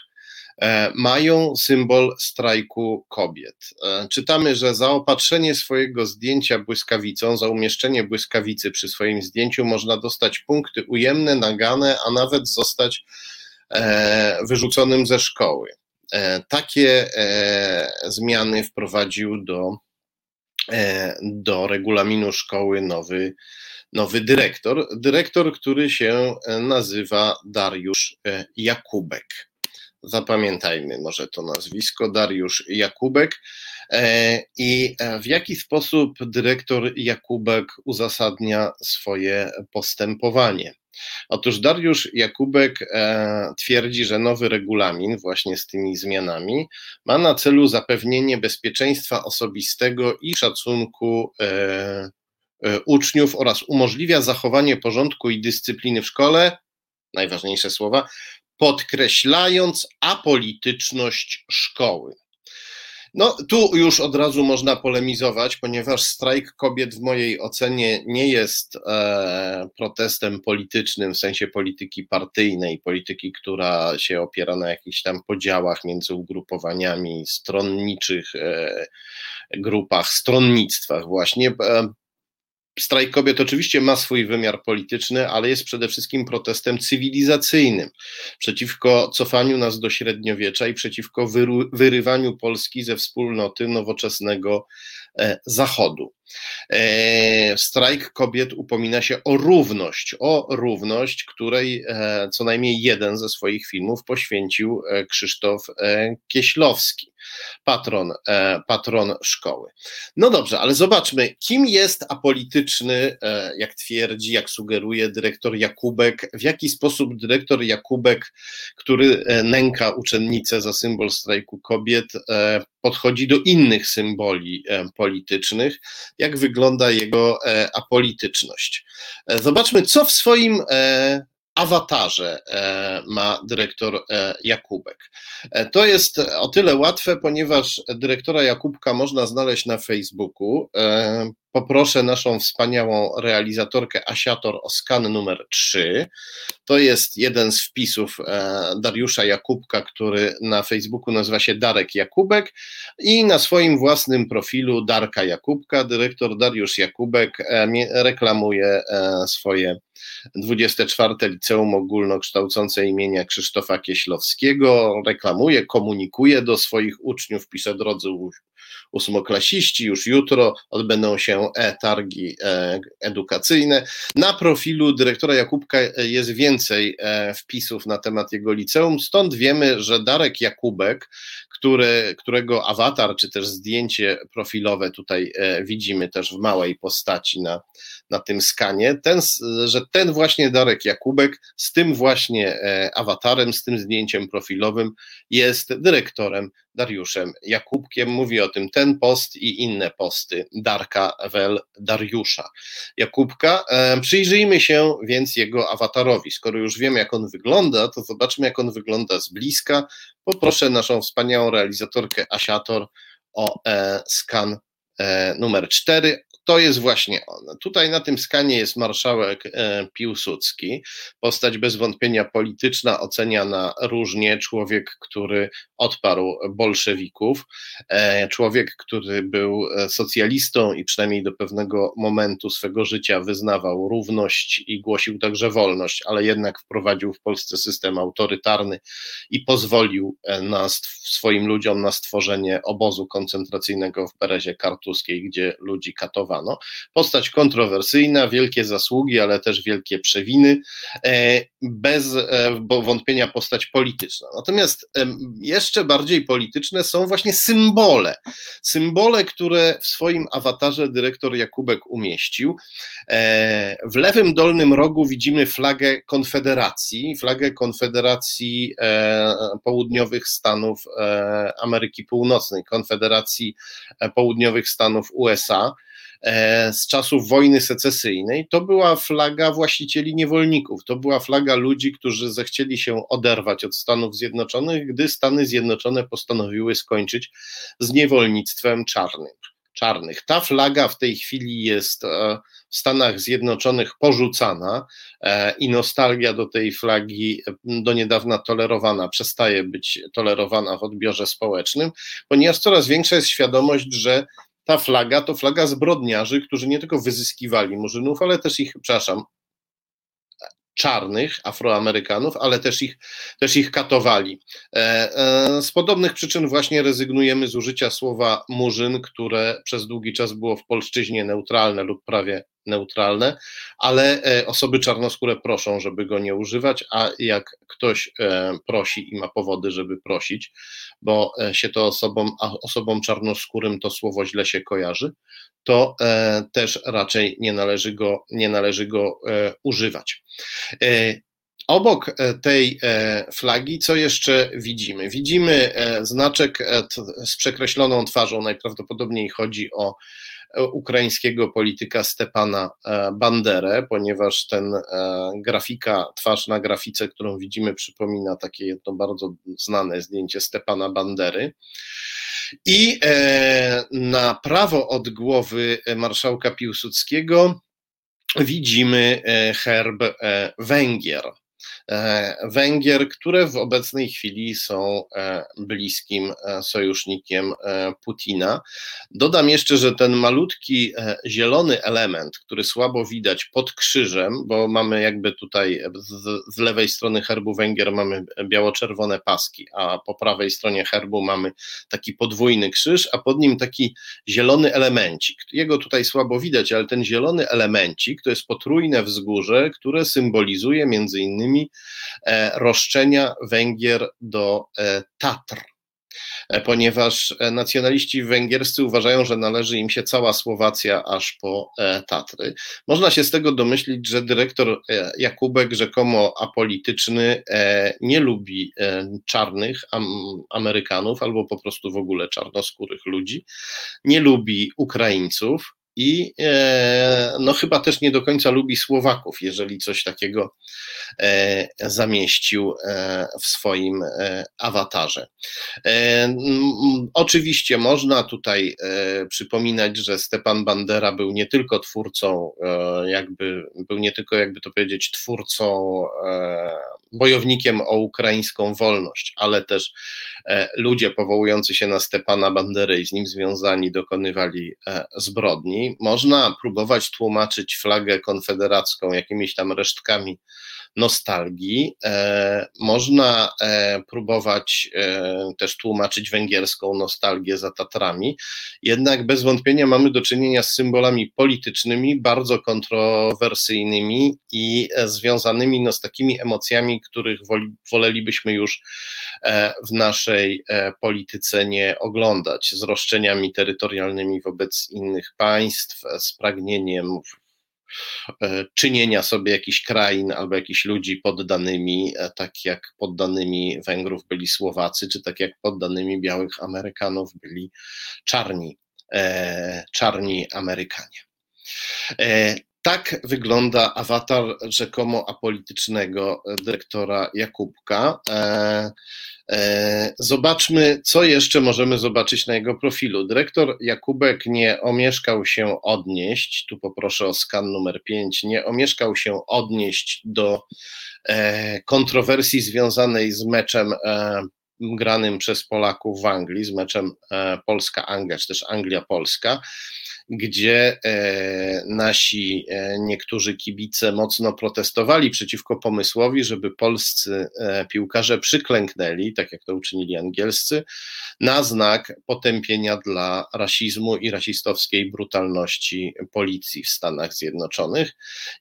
E, mają symbol strajku kobiet. E, czytamy, że za opatrzenie swojego zdjęcia błyskawicą, za umieszczenie błyskawicy przy swoim zdjęciu można dostać punkty ujemne, nagane, a nawet zostać e, wyrzuconym ze szkoły. Takie zmiany wprowadził do, do regulaminu szkoły nowy, nowy dyrektor. Dyrektor, który się nazywa Dariusz Jakubek zapamiętajmy może to nazwisko, Dariusz Jakubek. E, I e, w jaki sposób dyrektor Jakubek uzasadnia swoje postępowanie? Otóż Dariusz Jakubek e, twierdzi, że nowy regulamin, właśnie z tymi zmianami, ma na celu zapewnienie bezpieczeństwa osobistego i szacunku uczniów oraz umożliwia zachowanie porządku i dyscypliny w szkole, najważniejsze słowa, podkreślając apolityczność szkoły. No, tu już od razu można polemizować, ponieważ strajk kobiet w mojej ocenie nie jest e, protestem politycznym w sensie polityki partyjnej, polityki, która się opiera na jakichś tam podziałach między ugrupowaniami, stronniczych e, grupach, stronnictwach, właśnie. E, Strajk kobiet oczywiście ma swój wymiar polityczny, ale jest przede wszystkim protestem cywilizacyjnym przeciwko cofaniu nas do średniowiecza i przeciwko wyrywaniu Polski ze wspólnoty nowoczesnego e, Zachodu. E, strajk kobiet upomina się o równość, o równość, której e, co najmniej jeden ze swoich filmów poświęcił Krzysztof Kieślowski patron, e, patron szkoły. No dobrze, ale zobaczmy, kim jest apolityczny, e, jak twierdzi, jak sugeruje dyrektor Jakubek, w jaki sposób dyrektor Jakubek, który e, nęka uczennicę za symbol strajku kobiet, podchodzi do innych symboli politycznych, jak wygląda jego apolityczność. Zobaczmy, co w swoim awatarze e, ma dyrektor e, Jakubek. E, to jest o tyle łatwe, ponieważ dyrektora Jakubka można znaleźć na Facebooku poproszę naszą wspaniałą realizatorkę Asiator o skan numer 3. To jest jeden z wpisów e, Dariusza Jakubka, który na Facebooku nazywa się Darek Jakubek i na swoim własnym profilu Darka Jakubka, dyrektor Dariusz Jakubek e, reklamuje e, swoje 24. Liceum Ogólnokształcące imienia Krzysztofa Kieślowskiego, reklamuje, komunikuje do swoich uczniów, pisze drodzy ósmoklasiści, już jutro odbędą się e-targi e, edukacyjne. Na profilu dyrektora Jakubka jest więcej e, wpisów na temat jego liceum, stąd wiemy, że Darek Jakubek, który, którego awatar czy też zdjęcie profilowe tutaj e, widzimy też w małej postaci na, na tym skanie, ten, że ten właśnie Darek Jakubek z tym właśnie awatarem, z tym zdjęciem profilowym jest dyrektorem Dariuszem Jakubkiem. Mówi o tym ten post i inne posty Darka Wel Dariusza Jakubka. E, przyjrzyjmy się więc jego awatarowi. Skoro już wiemy, jak on wygląda, to zobaczmy, jak on wygląda z bliska. Poproszę naszą wspaniałą realizatorkę Asiator o e, skan e, numer 4 to jest właśnie on. Tutaj na tym skanie jest marszałek e, Piłsudski, postać bez wątpienia polityczna, oceniana różnie, człowiek, który odparł bolszewików, e, człowiek, który był e, socjalistą i przynajmniej do pewnego momentu swego życia wyznawał równość i głosił także wolność, ale jednak wprowadził w Polsce system autorytarny i pozwolił na swoim ludziom na stworzenie obozu koncentracyjnego w Berezie Kartuskiej, gdzie ludzi katowano. Postać kontrowersyjna, wielkie zasługi, ale też wielkie przewiny, e, bez e, wątpienia postać polityczna. Natomiast jeszcze bardziej polityczne są właśnie symbole. Symbole, które w swoim awatarze dyrektor Jakubek umieścił. E, w lewym dolnym rogu widzimy flagę Konfederacji, flagę Konfederacji Południowych Stanów Ameryki Północnej, Konfederacji Południowych Stanów USA. E, z czasów wojny secesyjnej, to była flaga właścicieli niewolników. To była flaga ludzi, którzy zechcieli się oderwać od Stanów Zjednoczonych, gdy Stany Zjednoczone postanowiły skończyć z niewolnictwem czarnym czarnych. Ta flaga w tej chwili jest e, w Stanach Zjednoczonych porzucana e, i nostalgia do tej flagi do niedawna tolerowana przestaje być tolerowana w odbiorze społecznym, ponieważ coraz większa jest świadomość, że ta flaga to flaga zbrodniarzy, którzy nie tylko wyzyskiwali murzynów, ale też ich, przepraszam, czarnych Afroamerykanów, ale też ich, też ich katowali. E, e, z podobnych przyczyn właśnie rezygnujemy z użycia słowa murzyn, które przez długi czas było w polszczyźnie neutralne lub prawie neutralne, ale e, osoby czarnoskóre proszą, żeby go nie używać, a jak ktoś prosi i ma powody, żeby prosić, bo się to osobom, osobom czarnoskórym to słowo źle się kojarzy, to e, też raczej nie należy go, nie należy go e, używać. E, obok tej flagi, co jeszcze widzimy? Widzimy znaczek z przekreśloną twarzą, najprawdopodobniej chodzi o ukraińskiego polityka Stepana Banderę, ponieważ ten grafika, twarz na grafice, którą widzimy, przypomina takie jedno bardzo znane zdjęcie Stepana Bandery. I e, na prawo od głowy marszałka Piłsudskiego widzimy e, herb e, Węgier. E, Węgier, które w obecnej chwili są e, bliskim e, sojusznikiem Putina. Dodam jeszcze, że ten malutki zielony element, który słabo widać pod krzyżem, bo mamy jakby tutaj z, lewej strony herbu Węgier mamy biało-czerwone paski, a po prawej stronie herbu mamy taki podwójny krzyż, a pod nim taki zielony elemencik. Jego tutaj słabo widać, ale ten zielony elemencik to jest potrójne wzgórze, które symbolizuje między innymi E, roszczenia Węgier do e, Tatr. E, ponieważ nacjonaliści węgierscy uważają, że należy im się cała Słowacja aż po Tatry. Można się z tego domyślić, że dyrektor Jakubek, rzekomo apolityczny, nie lubi czarnych Amerykanów albo po prostu w ogóle czarnoskórych ludzi, nie lubi Ukraińców, i e, no chyba też nie do końca lubi Słowaków, jeżeli coś takiego e, zamieścił e, w swoim awatarze. Oczywiście można tutaj przypominać, że Stepan Bandera był nie tylko twórcą, jakby był nie tylko jakby to powiedzieć twórcą bojownikiem o ukraińską wolność, ale też ludzie powołujący się na Stepana Bandery i z nim związani dokonywali zbrodni. Można próbować tłumaczyć flagę konfederacką jakimiś tam resztkami nostalgii. E, można e, próbować e, też tłumaczyć węgierską nostalgię za Tatrami, jednak bez wątpienia mamy do czynienia z symbolami politycznymi, bardzo kontrowersyjnymi i związanymi no, z takimi emocjami, których wolelibyśmy już w naszej polityce nie oglądać, z roszczeniami terytorialnymi wobec innych państw, z pragnieniem czynienia sobie jakichś krain albo jakichś ludzi poddanymi, e, tak jak poddanymi Węgrów byli Słowacy, czy tak jak poddanymi białych Amerykanów byli czarni, e, czarni Amerykanie. Tak wygląda awatar rzekomo apolitycznego dyrektora Jakubka. E, zobaczmy, co jeszcze możemy zobaczyć na jego profilu. Dyrektor Jakubek nie omieszkał się odnieść, tu poproszę o skan numer 5, nie omieszkał się odnieść do e, kontrowersji związanej z meczem e, granym przez Polaków w Anglii, z meczem Polska-Anglia, czy też Anglia-Polska gdzie e, nasi e, niektórzy kibice mocno protestowali przeciwko pomysłowi, żeby polscy e, piłkarze przyklęknęli, tak jak to uczynili angielscy, na znak potępienia dla rasizmu i rasistowskiej brutalności policji w Stanach Zjednoczonych.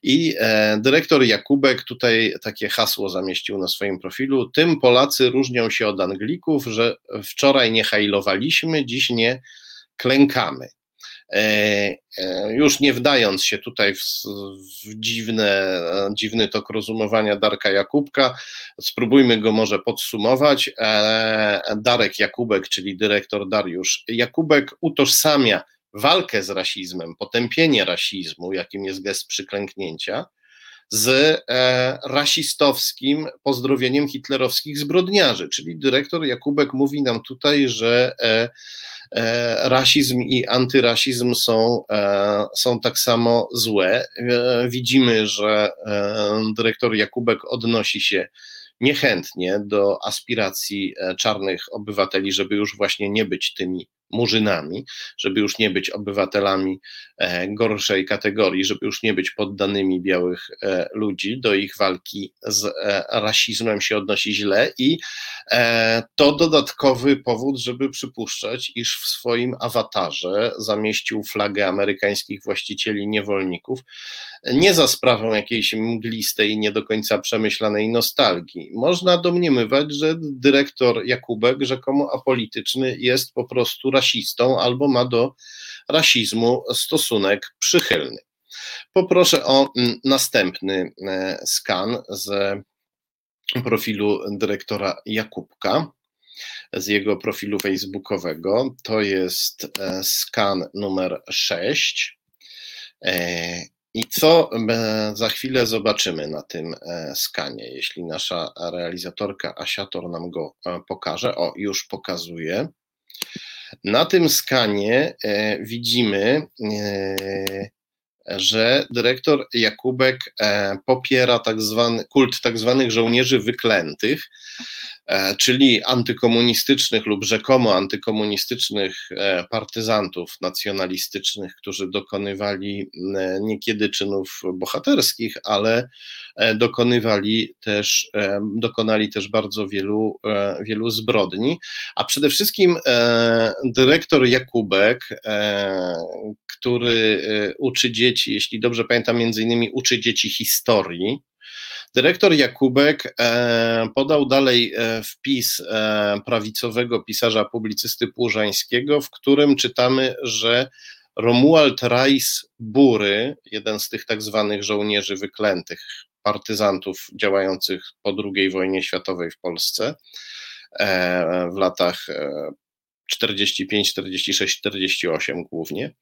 I dyrektor Jakubek tutaj takie hasło zamieścił na swoim profilu: Tym Polacy różnią się od Anglików, że wczoraj nie hajlowaliśmy, dziś nie klękamy. E, e, już nie wdając się tutaj w, w dziwne, dziwny tok rozumowania Darka Jakubka, spróbujmy go może podsumować. E, Darek Jakubek, czyli dyrektor Dariusz Jakubek, utożsamia walkę z rasizmem, potępienie rasizmu, jakim jest gest przyklęknięcia, z e, rasistowskim pozdrowieniem hitlerowskich zbrodniarzy. Czyli dyrektor Jakubek mówi nam tutaj, że e, e, rasizm i antyrasizm są, są tak samo złe. Widzimy, że dyrektor Jakubek odnosi się niechętnie do aspiracji czarnych obywateli, żeby już właśnie nie być tymi murzynami, żeby już nie być obywatelami e, gorszej kategorii, żeby już nie być poddanymi białych e, ludzi, do ich walki z e, rasizmem się odnosi źle i to dodatkowy powód, żeby przypuszczać, iż w swoim awatarze zamieścił flagę amerykańskich właścicieli niewolników, nie za sprawą jakiejś mglistej, nie do końca przemyślanej nostalgii. Można domniemywać, że dyrektor Jakubek, rzekomo apolityczny, jest po prostu rasistą albo ma do rasizmu stosunek przychylny. Poproszę o mm, następny e, skan z profilu dyrektora Jakubka, z jego profilu facebookowego. To jest e, skan numer 6. E, I co za chwilę zobaczymy na tym skanie, jeśli nasza realizatorka Asiator nam go pokaże. O, już pokazuje. Na tym skanie e, widzimy, e, że dyrektor Jakubek e, popiera tak zwany, kult tak zwanych żołnierzy wyklętych, E, czyli antykomunistycznych lub rzekomo antykomunistycznych e, partyzantów nacjonalistycznych, którzy dokonywali niekiedy czynów bohaterskich, ale dokonywali też, dokonali też bardzo wielu, wielu zbrodni. A przede wszystkim dyrektor Jakubek, który uczy dzieci, jeśli dobrze pamiętam, między innymi uczy dzieci historii, Dyrektor Jakubek e, podał dalej e, wpis e, prawicowego pisarza publicysty Płużańskiego, w którym czytamy, że Romuald Reis Bury, jeden z tych tak zwanych żołnierzy wyklętych, partyzantów działających po II wojnie światowej w Polsce w latach 45, 46, 48 głównie.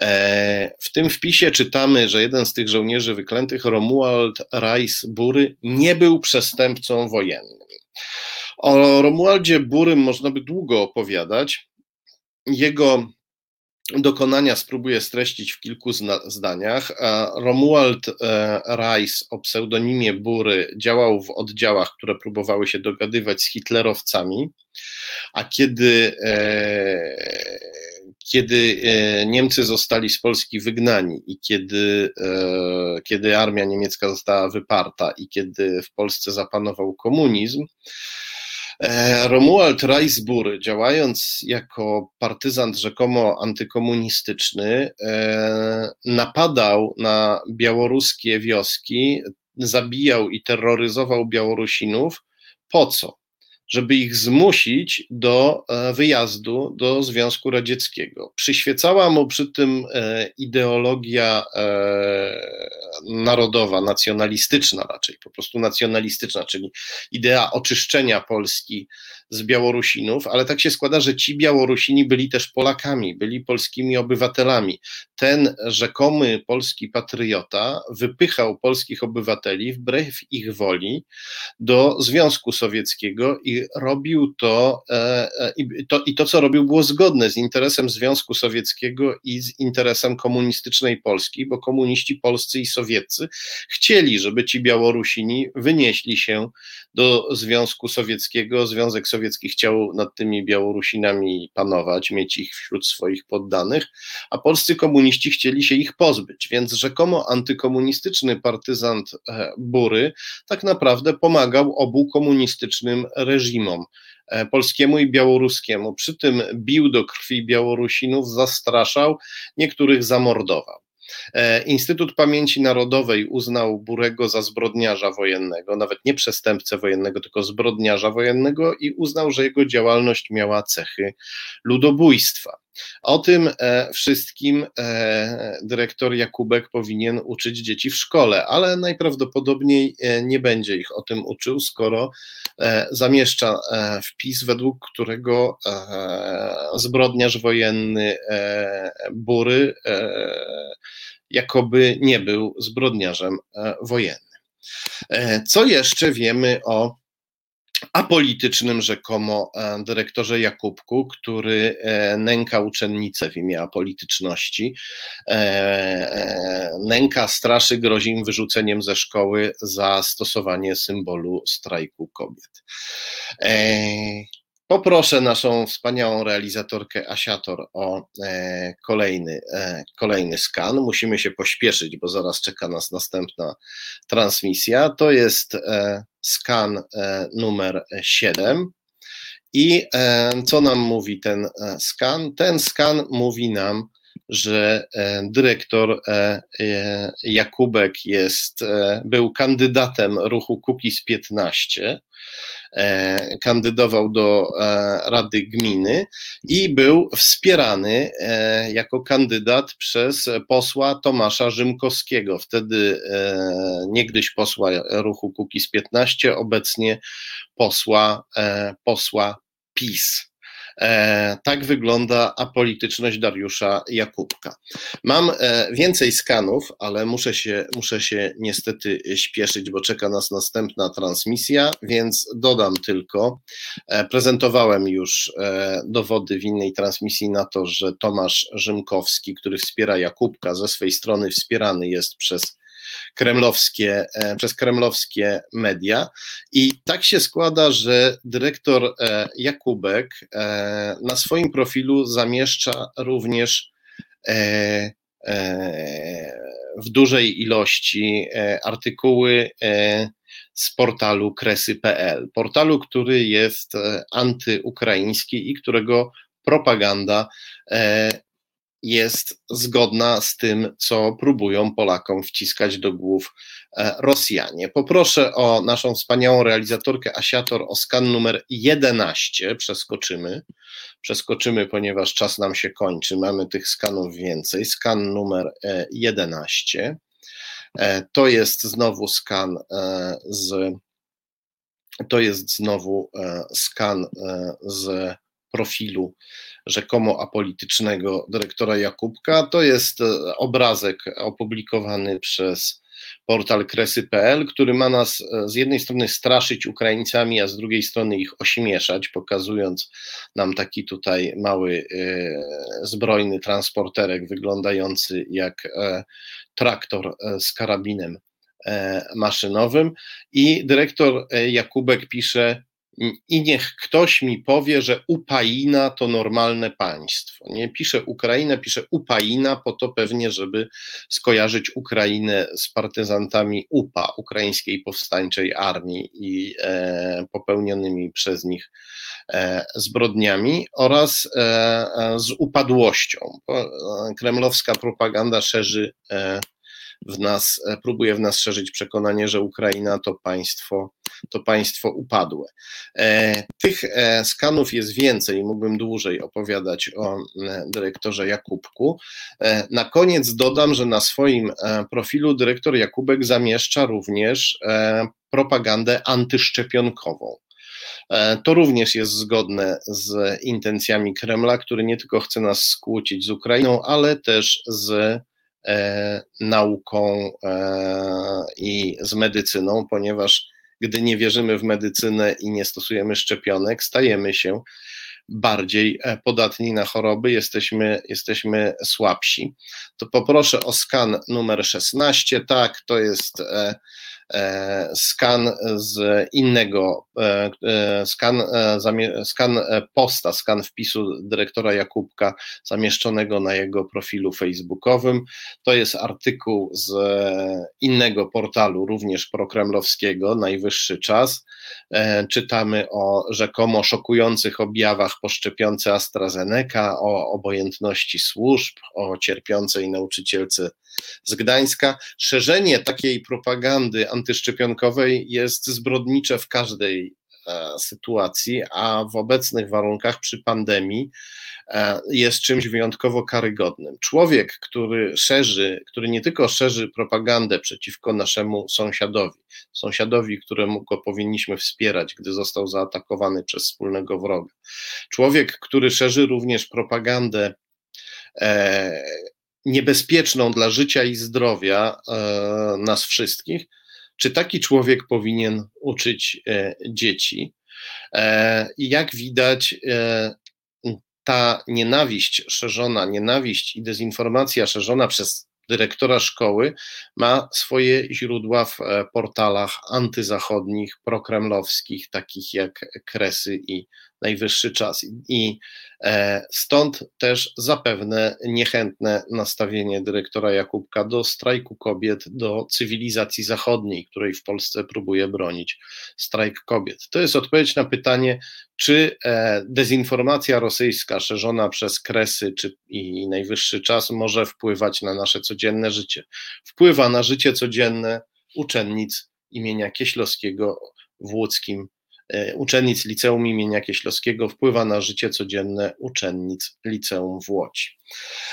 E, w tym wpisie czytamy, że jeden z tych żołnierzy wyklętych, Romuald Reis Bury, nie był przestępcą wojennym. O Romualdzie Burym można by długo opowiadać. Jego dokonania spróbuję streścić w kilku zdaniach. Romuald e, Reis o pseudonimie Bury działał w oddziałach, które próbowały się dogadywać z hitlerowcami, a kiedy e, kiedy e, Niemcy zostali z Polski wygnani i kiedy, kiedy armia niemiecka została wyparta i kiedy w Polsce zapanował komunizm, E, Romuald Reisbur, działając jako partyzant rzekomo antykomunistyczny, e, napadał na białoruskie wioski, zabijał i terroryzował Białorusinów. Po co? Żeby ich zmusić do e, wyjazdu do Związku Radzieckiego. Przyświecała mu przy tym e, ideologia e, narodowa, nacjonalistyczna raczej, po prostu nacjonalistyczna, czyli idea oczyszczenia Polski z Białorusinów, ale tak się składa, że ci Białorusini byli też Polakami, byli polskimi obywatelami. Ten rzekomy polski patriota wypychał polskich obywateli wbrew ich woli do Związku Sowieckiego i robił to, e, e, i to, i to co robił było zgodne z interesem Związku Sowieckiego i z interesem komunistycznej Polski, bo komuniści polscy i sowieccy chcieli, żeby ci Białorusini wynieśli się do Związku Sowieckiego. Związek Sowiecki chciał nad tymi Białorusinami panować, mieć ich wśród swoich poddanych, a polscy komuniści chcieli się ich pozbyć, więc rzekomo antykomunistyczny partyzant e, Bury tak naprawdę pomagał obu komunistycznym reżimom e, polskiemu i białoruskiemu. Przy tym bił do krwi Białorusinów, zastraszał, niektórych zamordował. Instytut Pamięci Narodowej uznał Burego za zbrodniarza wojennego, nawet nie przestępcę wojennego, tylko zbrodniarza wojennego i uznał, że jego działalność miała cechy ludobójstwa. O tym e, wszystkim e, dyrektor Jakubek powinien uczyć dzieci w szkole, ale najprawdopodobniej e, nie będzie ich o tym uczył, skoro zamieszcza wpis, według którego zbrodniarz wojenny Bury jakoby nie był zbrodniarzem wojennym. Co jeszcze wiemy o apolitycznym rzekomo e, dyrektorze Jakubku, który e, nęka uczennice w imię apolityczności, e, nęka, straszy, grozi im wyrzuceniem ze szkoły za stosowanie symbolu strajku kobiet. Poproszę naszą wspaniałą realizatorkę Asiator o e, kolejny, e, kolejny skan. Musimy się pośpieszyć, bo zaraz czeka nas następna transmisja. To jest e, skan numer 7. I co nam mówi ten skan? Ten skan mówi nam, że dyrektor Jakubek jest, był kandydatem ruchu Kukiz 15 E, kandydował do e, Rady Gminy i był wspierany e, jako kandydat przez posła Tomasza Rzymkowskiego, wtedy niegdyś posła ruchu Kukiz 15, obecnie posła, posła PiS. E, tak wygląda apolityczność Dariusza Jakubka. Mam e, więcej skanów, ale muszę się, muszę się niestety śpieszyć, bo czeka nas następna transmisja, więc dodam tylko, e, prezentowałem już dowody w innej transmisji na to, że Tomasz Rzymkowski, który wspiera Jakubka, ze swej strony wspierany jest przez kremlowskie, e, przez kremlowskie media. I tak się składa, że dyrektor e, Jakubek e, na swoim profilu zamieszcza również w dużej ilości artykuły z portalu kresy.pl, portalu, który jest antyukraiński i którego propaganda jest zgodna z tym, co próbują Polakom wciskać do głów e, Rosjanie. Poproszę o naszą wspaniałą realizatorkę Asiator o skan numer 11. Przeskoczymy. Przeskoczymy, ponieważ czas nam się kończy. Mamy tych skanów więcej. Skan numer 11. E, e, to jest znowu skan z. To jest znowu skan z profilu rzekomo apolitycznego dyrektora Jakubka. To jest e, obrazek opublikowany przez portal kresy.pl, który ma nas e, z jednej strony straszyć Ukraińcami, a z drugiej strony ich ośmieszać, pokazując nam taki tutaj mały e, zbrojny transporterek wyglądający jak traktor z karabinem maszynowym. I dyrektor Jakubek pisze: i niech ktoś mi powie, że Upaina to normalne państwo. Nie pisze Ukraina, pisze Upaina, po to pewnie, żeby skojarzyć Ukrainę z partyzantami UPA, Ukraińskiej Powstańczej Armii i e, popełnionymi przez nich e, zbrodniami oraz e, e z upadłością. E, kremlowska propaganda szerzy e, w nas, e, próbuje w nas szerzyć przekonanie, że Ukraina to państwo, to państwo upadłe. E, tych e, skanów jest więcej, mógłbym dłużej opowiadać o dyrektorze Jakubku. Na koniec dodam, że na swoim profilu dyrektor Jakubek zamieszcza również propagandę antyszczepionkową. To również jest zgodne z intencjami Kremla, który nie tylko chce nas skłócić z Ukrainą, ale też z nauką e, i z medycyną, ponieważ gdy nie wierzymy w medycynę i nie stosujemy szczepionek, stajemy się bardziej e, podatni na choroby, jesteśmy, jesteśmy słabsi. To poproszę o skan numer 16. Tak, to jest e, skan z innego, skan, skan posta, skan wpisu dyrektora Jakubka zamieszczonego na jego profilu facebookowym. To jest artykuł z innego portalu, również prokremlowskiego, Najwyższy Czas. Czytamy o rzekomo szokujących objawach po szczepionce AstraZeneca, o obojętności służb, o cierpiącej nauczycielce z Gdańska. Szerzenie takiej propagandy antyszczepionkowej jest zbrodnicze w każdej e, sytuacji, a w obecnych warunkach przy pandemii e, jest czymś wyjątkowo karygodnym. Człowiek, który szerzy, który nie tylko szerzy propagandę przeciwko naszemu sąsiadowi, sąsiadowi, któremu go powinniśmy wspierać, gdy został zaatakowany przez wspólnego wroga. Człowiek, który szerzy również propagandę e, niebezpieczną dla życia i zdrowia nas wszystkich, czy taki człowiek powinien uczyć e, dzieci? E, jak widać, ta nienawiść szerzona, nienawiść i dezinformacja szerzona przez dyrektora szkoły ma swoje źródła w portalach antyzachodnich, prokremlowskich, takich jak Kresy i najwyższy czas. I e, stąd też zapewne niechętne nastawienie dyrektora Jakubka do strajku kobiet, do cywilizacji zachodniej, której w Polsce próbuje bronić strajk kobiet. To jest odpowiedź na pytanie, czy e, dezinformacja rosyjska szerzona przez kresy czy i najwyższy czas może wpływać na nasze codzienne życie. Wpływa na życie codzienne uczennic imienia Kieślowskiego w łódzkim uczennic Liceum imienia Kieślowskiego wpływa na życie codzienne uczennic Liceum w Łodzi.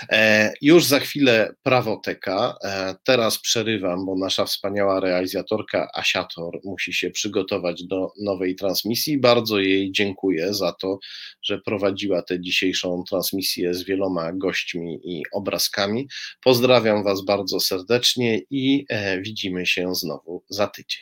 E, już za chwilę prawoteka. E, teraz przerywam, bo nasza wspaniała realizatorka Asiator musi się przygotować do nowej transmisji. Bardzo jej dziękuję za to, że prowadziła tę dzisiejszą transmisję z wieloma gośćmi i obrazkami. Pozdrawiam Was bardzo serdecznie i widzimy się znowu za tydzień.